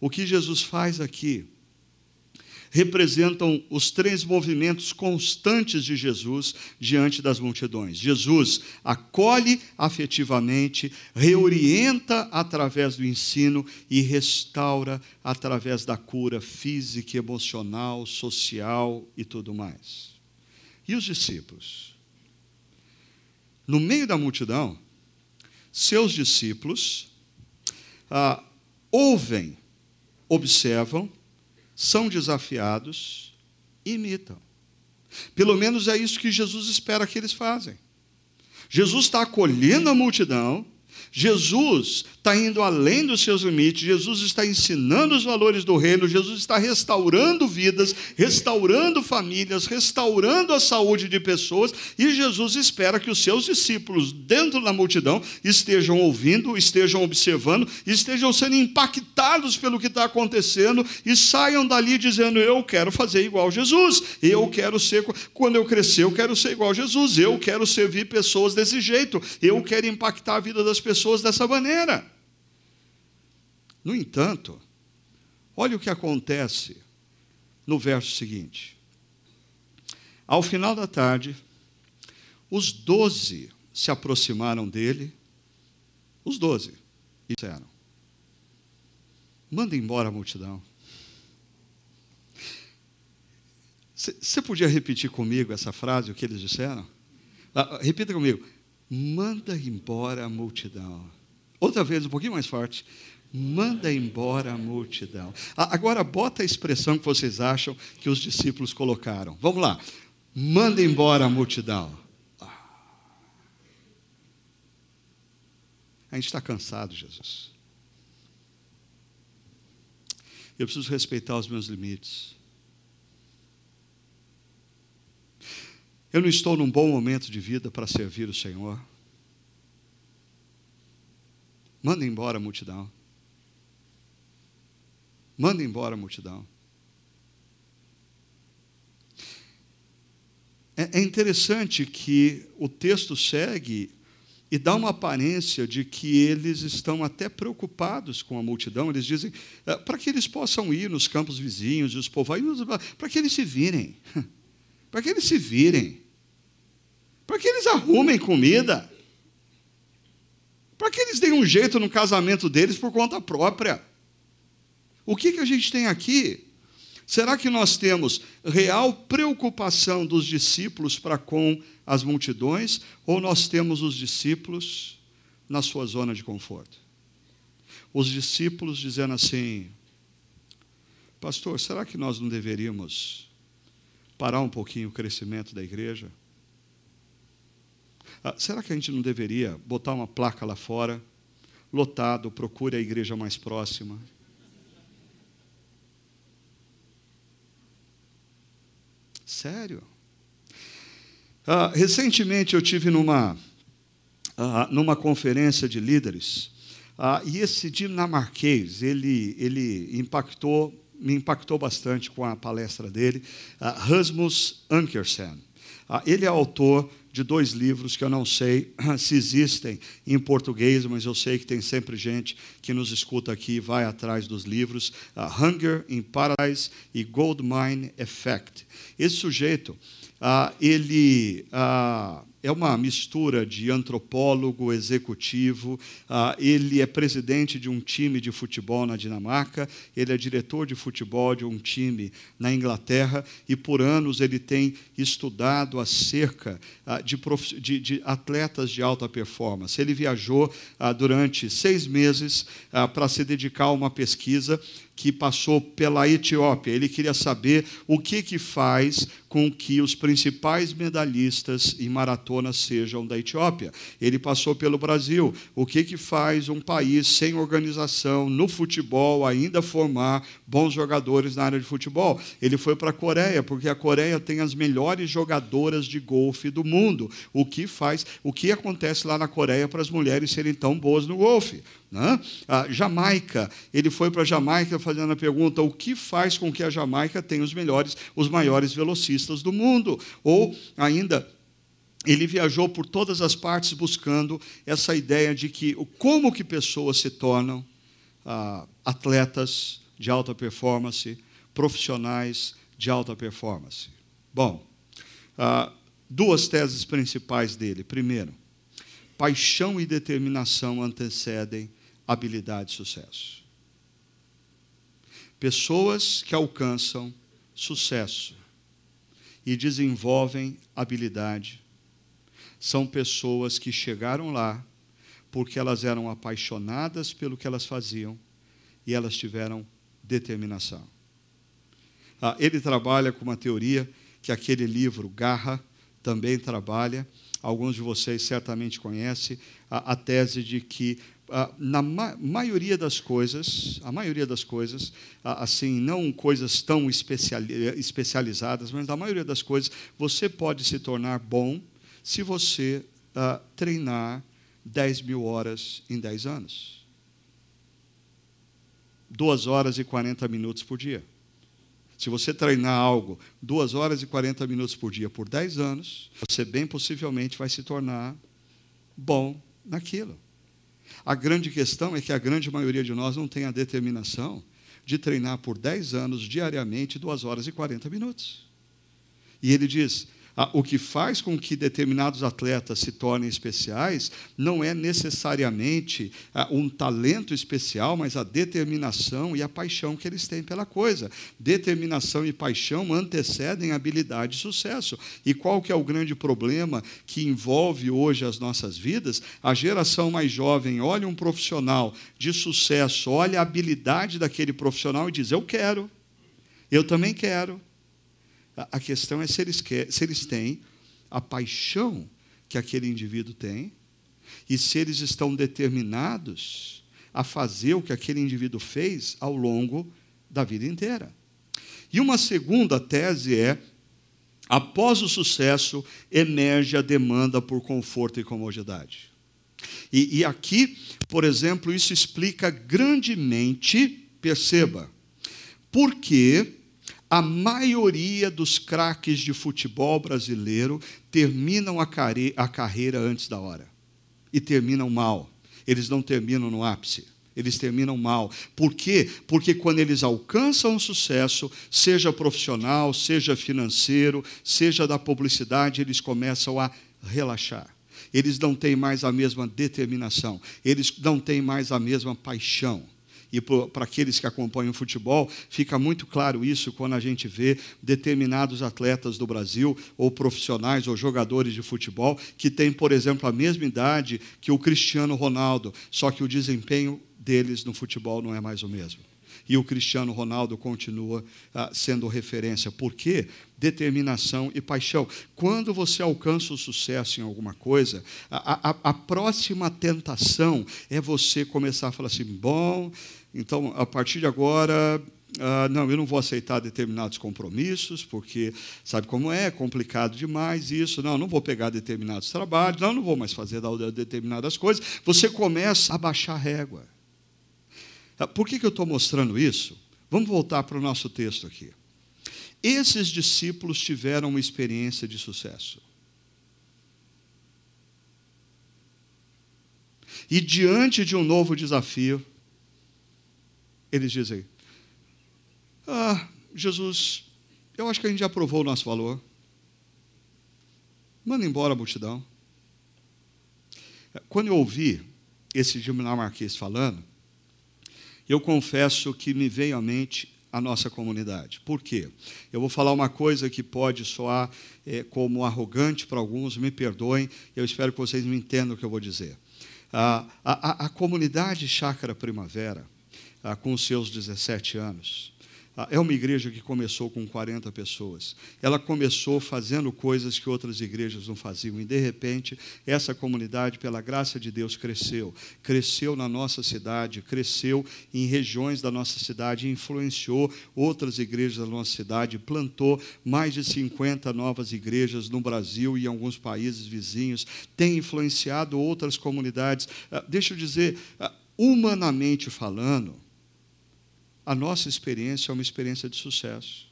O que Jesus faz aqui? Representam os três movimentos constantes de Jesus diante das multidões. Jesus acolhe afetivamente, reorienta através do ensino e restaura através da cura física, emocional, social e tudo mais. E os discípulos? No meio da multidão, seus discípulos ah, ouvem, observam são desafiados, imitam. Pelo menos é isso que Jesus espera que eles fazem. Jesus está acolhendo a multidão, Jesus está indo além dos seus limites, Jesus está ensinando os valores do reino, Jesus está restaurando vidas, restaurando famílias, restaurando a saúde de pessoas, e Jesus espera que os seus discípulos, dentro da multidão, estejam ouvindo, estejam observando, estejam sendo impactados pelo que está acontecendo e saiam dali dizendo: Eu quero fazer igual Jesus, eu quero ser, quando eu crescer, eu quero ser igual Jesus, eu quero servir pessoas desse jeito, eu quero impactar a vida das pessoas dessa maneira. No entanto, olha o que acontece no verso seguinte. Ao final da tarde, os doze se aproximaram dele, os doze, e disseram: Manda embora a multidão. Você podia repetir comigo essa frase, o que eles disseram? Ah, repita comigo. Manda embora a multidão. Outra vez, um pouquinho mais forte manda embora a multidão. Agora, bota a expressão que vocês acham que os discípulos colocaram. Vamos lá. Manda embora a multidão. A gente está cansado, Jesus. Eu preciso respeitar os meus limites. Eu não estou num bom momento de vida para servir o Senhor. Manda embora a multidão. Manda embora a multidão. É, é interessante que o texto segue e dá uma aparência de que eles estão até preocupados com a multidão. Eles dizem é, para que eles possam ir nos campos vizinhos e os povoados, para que eles se virem, [LAUGHS] para que eles se virem, para que eles arrumem comida, para que eles deem um jeito no casamento deles por conta própria. O que, que a gente tem aqui? Será que nós temos real preocupação dos discípulos para com as multidões, ou nós temos os discípulos na sua zona de conforto? Os discípulos dizendo assim: Pastor, será que nós não deveríamos parar um pouquinho o crescimento da igreja? Ah, será que a gente não deveria botar uma placa lá fora, lotado, procure a igreja mais próxima? Sério? Ah, recentemente eu tive numa, ah, numa conferência de líderes e esse dinamarquês ele, ele impactou me impactou bastante com a palestra dele, ah, Rasmus Ankersen. Ah, ele é autor de dois livros que eu não sei se existem em português, mas eu sei que tem sempre gente que nos escuta aqui e vai atrás dos livros, uh, Hunger in Paradise e Gold Mine Effect. Esse sujeito, uh, ele uh, é uma mistura de antropólogo, executivo. Ah, ele é presidente de um time de futebol na Dinamarca, ele é diretor de futebol de um time na Inglaterra e por anos ele tem estudado acerca ah, de, de, de, atletas de alta performance. Ele viajou ah, durante seis meses para se dedicar a uma pesquisa que passou pela Etiópia. Ele queria saber o que, que faz com que os principais medalhistas em maratonas sejam da Etiópia. Ele passou pelo Brasil. O que, que faz um país sem organização no futebol ainda formar bons jogadores na área de futebol? Ele foi para a Coreia, porque a Coreia tem as melhores jogadoras de golfe do mundo. O que faz, o que acontece lá na Coreia para as mulheres serem tão boas no golfe? Né? Jamaica, ele foi para a Jamaica fazendo a pergunta: o que faz com que a Jamaica tenha os melhores, os maiores velocistas do mundo? Ou ainda ele viajou por todas as partes buscando essa ideia de que como que pessoas se tornam ah, atletas de alta performance, profissionais de alta performance. Bom, ah, duas teses principais dele. Primeiro, paixão e determinação antecedem habilidade e sucesso. Pessoas que alcançam sucesso e desenvolvem habilidade são pessoas que chegaram lá porque elas eram apaixonadas pelo que elas faziam e elas tiveram determinação. Ah, ele trabalha com uma teoria que aquele livro, Garra, também trabalha. Alguns de vocês certamente conhecem a, a tese de que ah, na ma maioria das coisas, a maioria das coisas, ah, assim, não coisas tão especializadas, mas na maioria das coisas, você pode se tornar bom se você ah, treinar 10 mil horas em 10 anos. 2 horas e 40 minutos por dia. Se você treinar algo 2 horas e 40 minutos por dia por 10 anos, você bem possivelmente vai se tornar bom naquilo. A grande questão é que a grande maioria de nós não tem a determinação de treinar por 10 anos diariamente, 2 horas e 40 minutos. E ele diz: o que faz com que determinados atletas se tornem especiais não é necessariamente ah, um talento especial, mas a determinação e a paixão que eles têm pela coisa. Determinação e paixão antecedem habilidade e sucesso. E qual que é o grande problema que envolve hoje as nossas vidas? A geração mais jovem olha um profissional de sucesso, olha a habilidade daquele profissional e diz: Eu quero, eu também quero. A questão é se eles, quer, se eles têm a paixão que aquele indivíduo tem e se eles estão determinados a fazer o que aquele indivíduo fez ao longo da vida inteira. E uma segunda tese é: após o sucesso, emerge a demanda por conforto e comodidade. E, e aqui, por exemplo, isso explica grandemente, perceba, por que a maioria dos craques de futebol brasileiro terminam a, a carreira antes da hora. E terminam mal. Eles não terminam no ápice eles terminam mal. Por quê? Porque quando eles alcançam o sucesso, seja profissional, seja financeiro, seja da publicidade, eles começam a relaxar. Eles não têm mais a mesma determinação, eles não têm mais a mesma paixão e para aqueles que acompanham o futebol, fica muito claro isso quando a gente vê determinados atletas do Brasil, ou profissionais, ou jogadores de futebol, que têm, por exemplo, a mesma idade que o Cristiano Ronaldo, só que o desempenho deles no futebol não é mais o mesmo. E o Cristiano Ronaldo continua ah, sendo referência. Por quê? Determinação e paixão. Quando você alcança o sucesso em alguma coisa, a, a, a próxima tentação é você começar a falar assim: bom, então a partir de agora ah, não, eu não vou aceitar determinados compromissos, porque sabe como é, é complicado demais isso. Não, não vou pegar determinados trabalhos, não, não vou mais fazer determinadas coisas. Você começa a baixar a régua. Ah, por que, que eu estou mostrando isso? Vamos voltar para o nosso texto aqui. Esses discípulos tiveram uma experiência de sucesso. E diante de um novo desafio, eles dizem: ah, Jesus, eu acho que a gente já provou o nosso valor. Manda embora a multidão. Quando eu ouvi esse dinamarquês falando, eu confesso que me veio à mente a nossa comunidade. Por quê? Eu vou falar uma coisa que pode soar é, como arrogante para alguns, me perdoem, eu espero que vocês me entendam o que eu vou dizer. a, a, a comunidade Chácara Primavera, ah, com os seus 17 anos, ah, é uma igreja que começou com 40 pessoas. Ela começou fazendo coisas que outras igrejas não faziam. E, de repente, essa comunidade, pela graça de Deus, cresceu. Cresceu na nossa cidade, cresceu em regiões da nossa cidade, influenciou outras igrejas da nossa cidade, plantou mais de 50 novas igrejas no Brasil e em alguns países vizinhos, tem influenciado outras comunidades. Ah, deixa eu dizer, ah, humanamente falando, a nossa experiência é uma experiência de sucesso.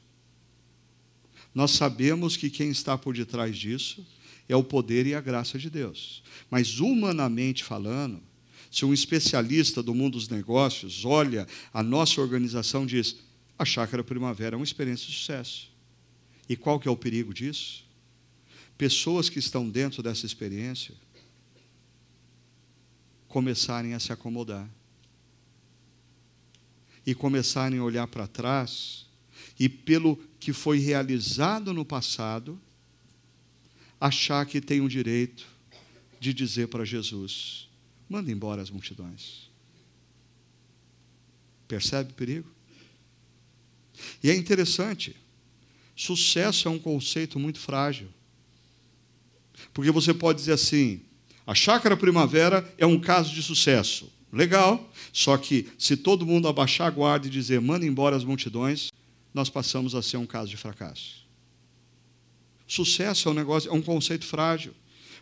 Nós sabemos que quem está por detrás disso é o poder e a graça de Deus. Mas, humanamente falando, se um especialista do mundo dos negócios olha a nossa organização e diz: a Chácara Primavera é uma experiência de sucesso. E qual que é o perigo disso? Pessoas que estão dentro dessa experiência começarem a se acomodar e começarem a olhar para trás e, pelo que foi realizado no passado, achar que tem o direito de dizer para Jesus: manda embora as multidões. Percebe o perigo? E é interessante, sucesso é um conceito muito frágil. Porque você pode dizer assim: a chácara primavera é um caso de sucesso. Legal. Só que se todo mundo abaixar a guarda e dizer manda embora as multidões, nós passamos a ser um caso de fracasso. Sucesso é um negócio, é um conceito frágil.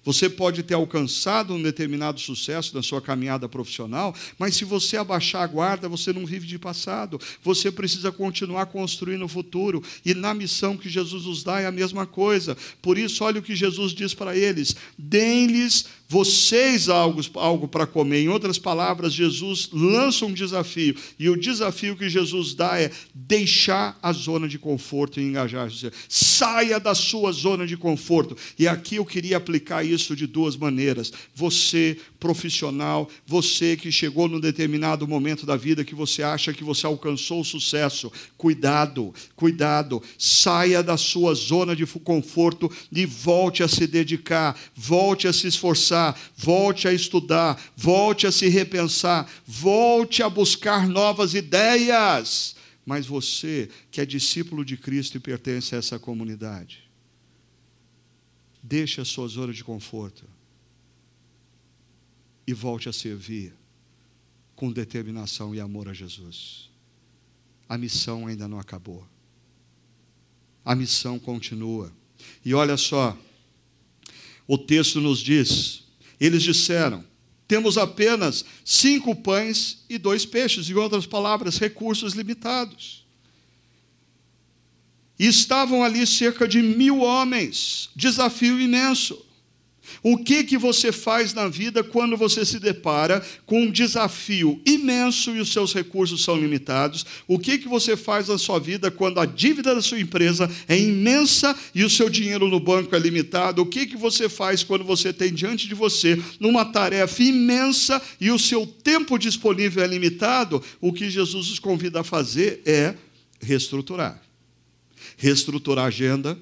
Você pode ter alcançado um determinado sucesso na sua caminhada profissional, mas se você abaixar a guarda, você não vive de passado. Você precisa continuar construindo o futuro. E na missão que Jesus nos dá é a mesma coisa. Por isso, olha o que Jesus diz para eles: deem-lhes vocês algo, algo para comer. Em outras palavras, Jesus lança um desafio. E o desafio que Jesus dá é deixar a zona de conforto e engajar-se. Saia da sua zona de conforto. E aqui eu queria aplicar isso de duas maneiras. Você, profissional, você que chegou num determinado momento da vida que você acha que você alcançou o sucesso, cuidado, cuidado. Saia da sua zona de conforto e volte a se dedicar, volte a se esforçar volte a estudar, volte a se repensar, volte a buscar novas ideias. Mas você, que é discípulo de Cristo e pertence a essa comunidade, deixe a sua zona de conforto e volte a servir com determinação e amor a Jesus. A missão ainda não acabou. A missão continua. E olha só, o texto nos diz: eles disseram: temos apenas cinco pães e dois peixes, em outras palavras, recursos limitados. E estavam ali cerca de mil homens, desafio imenso. O que que você faz na vida quando você se depara com um desafio imenso e os seus recursos são limitados? O que que você faz na sua vida quando a dívida da sua empresa é imensa e o seu dinheiro no banco é limitado? O que que você faz quando você tem diante de você numa tarefa imensa e o seu tempo disponível é limitado? O que Jesus nos convida a fazer é reestruturar. Reestruturar a agenda,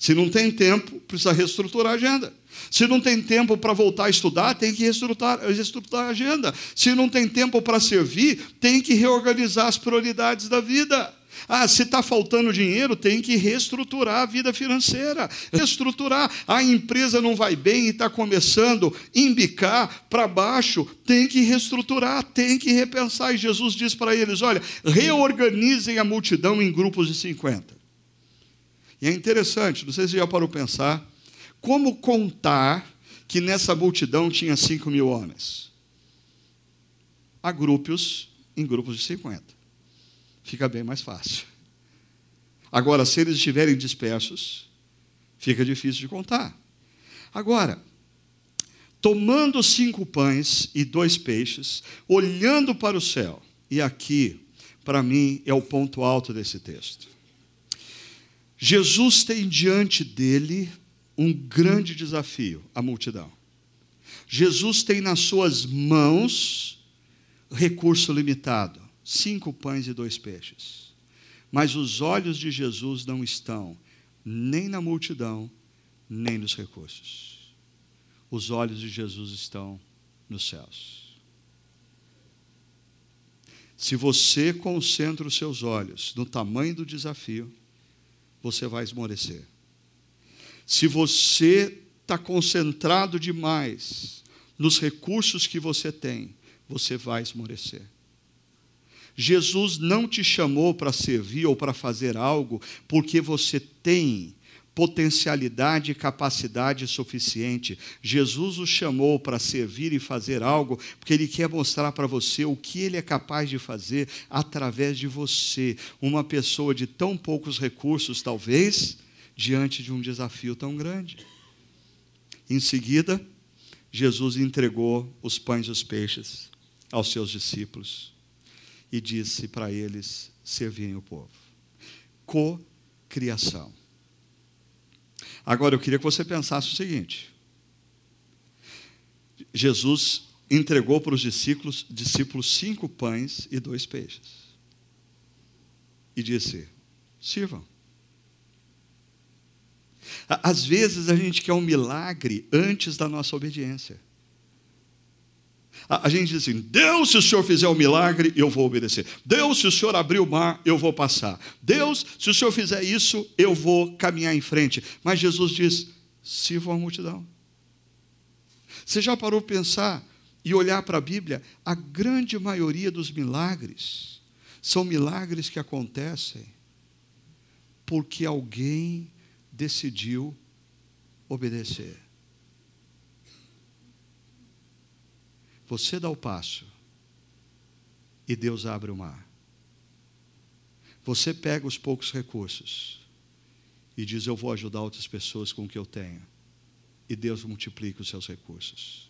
Se não tem tempo, precisa reestruturar a agenda. Se não tem tempo para voltar a estudar, tem que reestruturar, reestruturar a agenda. Se não tem tempo para servir, tem que reorganizar as prioridades da vida. Ah, se está faltando dinheiro, tem que reestruturar a vida financeira. Reestruturar. A empresa não vai bem e está começando a embicar para baixo, tem que reestruturar, tem que repensar. E Jesus diz para eles: olha, reorganizem a multidão em grupos de 50. E é interessante, não sei se já parou pensar, como contar que nessa multidão tinha 5 mil homens? Há grupos em grupos de 50. Fica bem mais fácil. Agora, se eles estiverem dispersos, fica difícil de contar. Agora, tomando cinco pães e dois peixes, olhando para o céu, e aqui, para mim, é o ponto alto desse texto. Jesus tem diante dele um grande desafio, a multidão. Jesus tem nas suas mãos recurso limitado, cinco pães e dois peixes. Mas os olhos de Jesus não estão nem na multidão, nem nos recursos. Os olhos de Jesus estão nos céus. Se você concentra os seus olhos no tamanho do desafio, você vai esmorecer. Se você está concentrado demais nos recursos que você tem, você vai esmorecer. Jesus não te chamou para servir ou para fazer algo porque você tem potencialidade e capacidade suficiente. Jesus o chamou para servir e fazer algo, porque Ele quer mostrar para você o que Ele é capaz de fazer através de você, uma pessoa de tão poucos recursos, talvez, diante de um desafio tão grande. Em seguida, Jesus entregou os pães e os peixes aos seus discípulos e disse para eles servirem o povo. Co-criação. Agora eu queria que você pensasse o seguinte: Jesus entregou para os discípulos, discípulos cinco pães e dois peixes. E disse: sirvam. Às vezes a gente quer um milagre antes da nossa obediência. A, gente diz assim: Deus, se o Senhor fizer um milagre, eu vou obedecer. Deus, se o Senhor abrir o mar, eu vou passar. Deus, se o Senhor fizer isso, eu vou caminhar em frente. Mas Jesus diz: sirvam a multidão. Você já parou para pensar e olhar para a Bíblia? A grande maioria dos milagres são milagres que acontecem porque alguém decidiu obedecer. Você dá o passo e Deus abre o mar. Você pega os poucos recursos e diz: Eu vou ajudar outras pessoas com o que eu tenho. E Deus multiplica os seus recursos.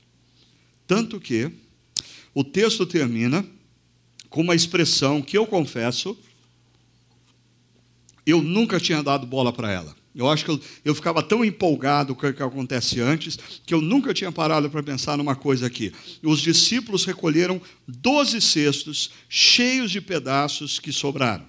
Tanto que o texto termina com uma expressão que eu confesso, eu nunca tinha dado bola para ela. Eu acho que eu, eu ficava tão empolgado com o que acontece antes, que eu nunca tinha parado para pensar numa coisa aqui. Os discípulos recolheram doze cestos cheios de pedaços que sobraram.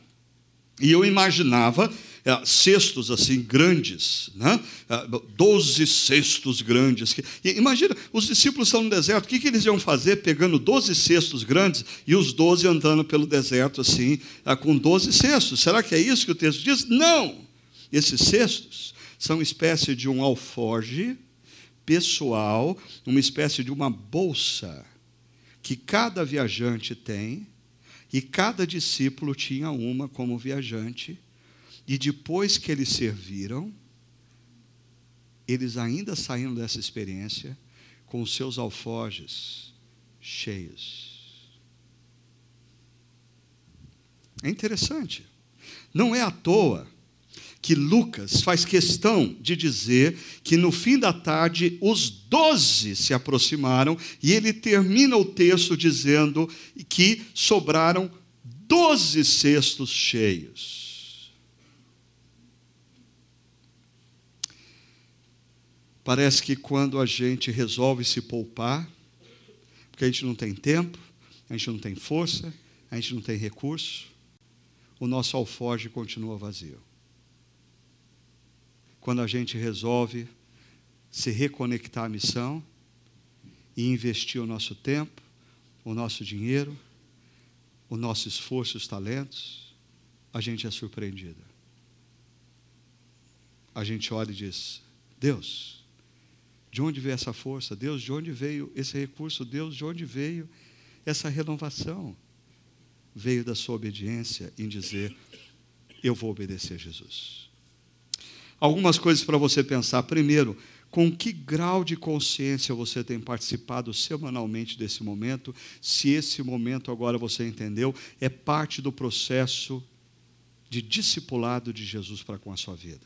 E eu imaginava é, cestos assim grandes, né? É, doze cestos grandes. imagina, os discípulos estão no deserto, o que, que eles iam fazer pegando doze cestos grandes e os doze andando pelo deserto assim, é, com doze cestos? Será que é isso que o texto diz? Não! Esses cestos são espécie de um alforge pessoal, uma espécie de uma bolsa que cada viajante tem, e cada discípulo tinha uma como viajante, e depois que eles serviram, eles ainda saíram dessa experiência com os seus alforjes cheios. É interessante. Não é à toa que Lucas faz questão de dizer que no fim da tarde os doze se aproximaram e ele termina o texto dizendo que sobraram doze cestos cheios. Parece que quando a gente resolve se poupar, porque a gente não tem tempo, a gente não tem força, a gente não tem recurso, o nosso alforge continua vazio. Quando a gente resolve se reconectar à missão e investir o nosso tempo, o nosso dinheiro, o nosso esforço, os talentos, a gente é surpreendido. A gente olha e diz: Deus, de onde veio essa força? Deus, de onde veio esse recurso? Deus, de onde veio essa renovação? Veio da sua obediência em dizer: Eu vou obedecer a Jesus. Algumas coisas para você pensar. Primeiro, com que grau de consciência você tem participado semanalmente desse momento? Se esse momento agora você entendeu, é parte do processo de discipulado de Jesus para com a sua vida.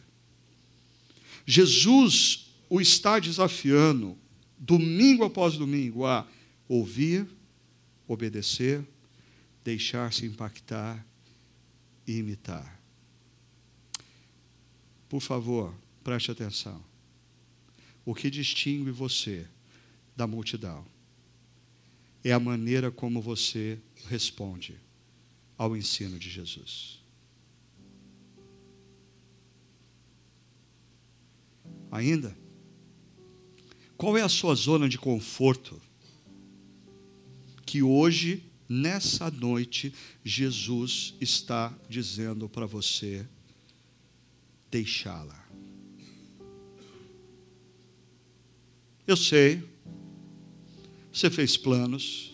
Jesus o está desafiando, domingo após domingo, a ouvir, obedecer, deixar-se impactar e imitar. Por favor, preste atenção. O que distingue você da multidão é a maneira como você responde ao ensino de Jesus. Ainda? Qual é a sua zona de conforto? Que hoje, nessa noite, Jesus está dizendo para você deixá-la. Eu sei, você fez planos,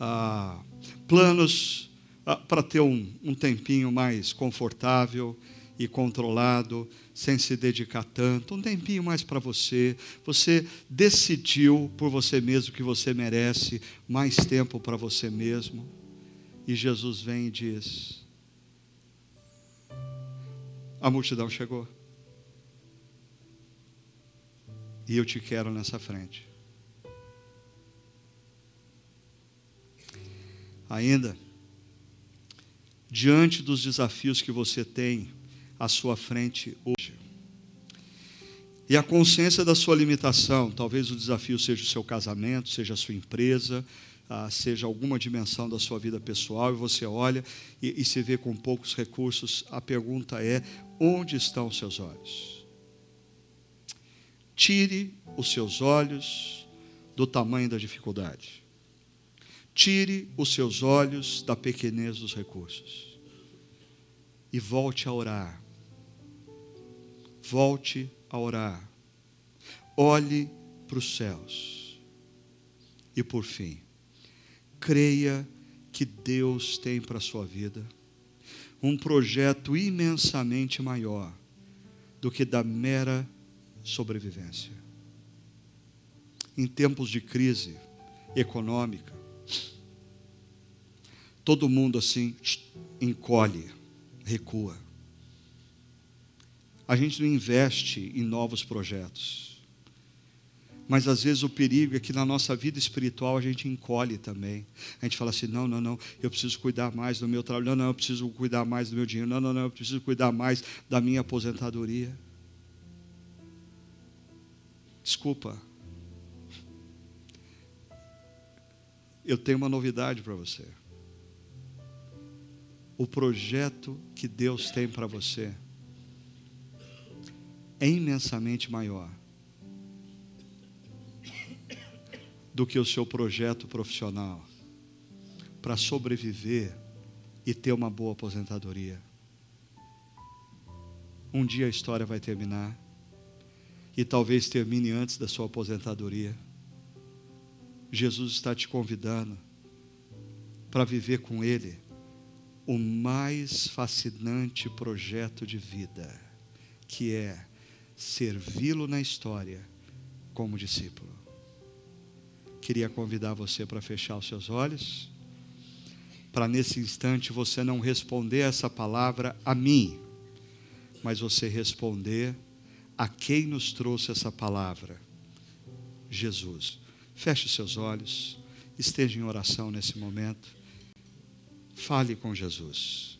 ah, planos ah, para ter um, um tempinho mais confortável e controlado, sem se dedicar tanto, um tempinho mais para você. Você decidiu por você mesmo que você merece mais tempo para você mesmo. E Jesus vem e diz: A multidão chegou. E eu te quero nessa frente. Ainda, diante dos desafios que você tem à sua frente hoje, e a consciência da sua limitação, talvez o desafio seja o seu casamento, seja a sua empresa, ah, seja alguma dimensão da sua vida pessoal, e você olha e, e se vê com poucos recursos, a pergunta é: onde estão os seus olhos? Tire os seus olhos do tamanho da dificuldade. Tire os seus olhos da pequenez dos recursos. E volte a orar. Volte a orar. Olhe para os céus. E por fim, creia que Deus tem para a sua vida um projeto imensamente maior do que da mera sobrevivência. Em tempos de crise econômica, todo mundo assim encolhe, recua. A gente não investe em novos projetos. Mas às vezes o perigo é que na nossa vida espiritual a gente encolhe também. A gente fala assim: não, não, não, eu preciso cuidar mais do meu trabalho, não, não, eu preciso cuidar mais do meu dinheiro, não, não, não, eu preciso cuidar mais da minha aposentadoria. Desculpa. Eu tenho uma novidade para você. O projeto que Deus tem para você é imensamente maior do que o seu projeto profissional para sobreviver e ter uma boa aposentadoria. Um dia a história vai terminar e talvez termine antes da sua aposentadoria. Jesus está te convidando para viver com Ele o mais fascinante projeto de vida, que é servi-lo na história como discípulo. Queria convidar você para fechar os seus olhos, para nesse instante você não responder essa palavra a mim, mas você responder a quem nos trouxe essa palavra? Jesus. Feche seus olhos, esteja em oração nesse momento. Fale com Jesus.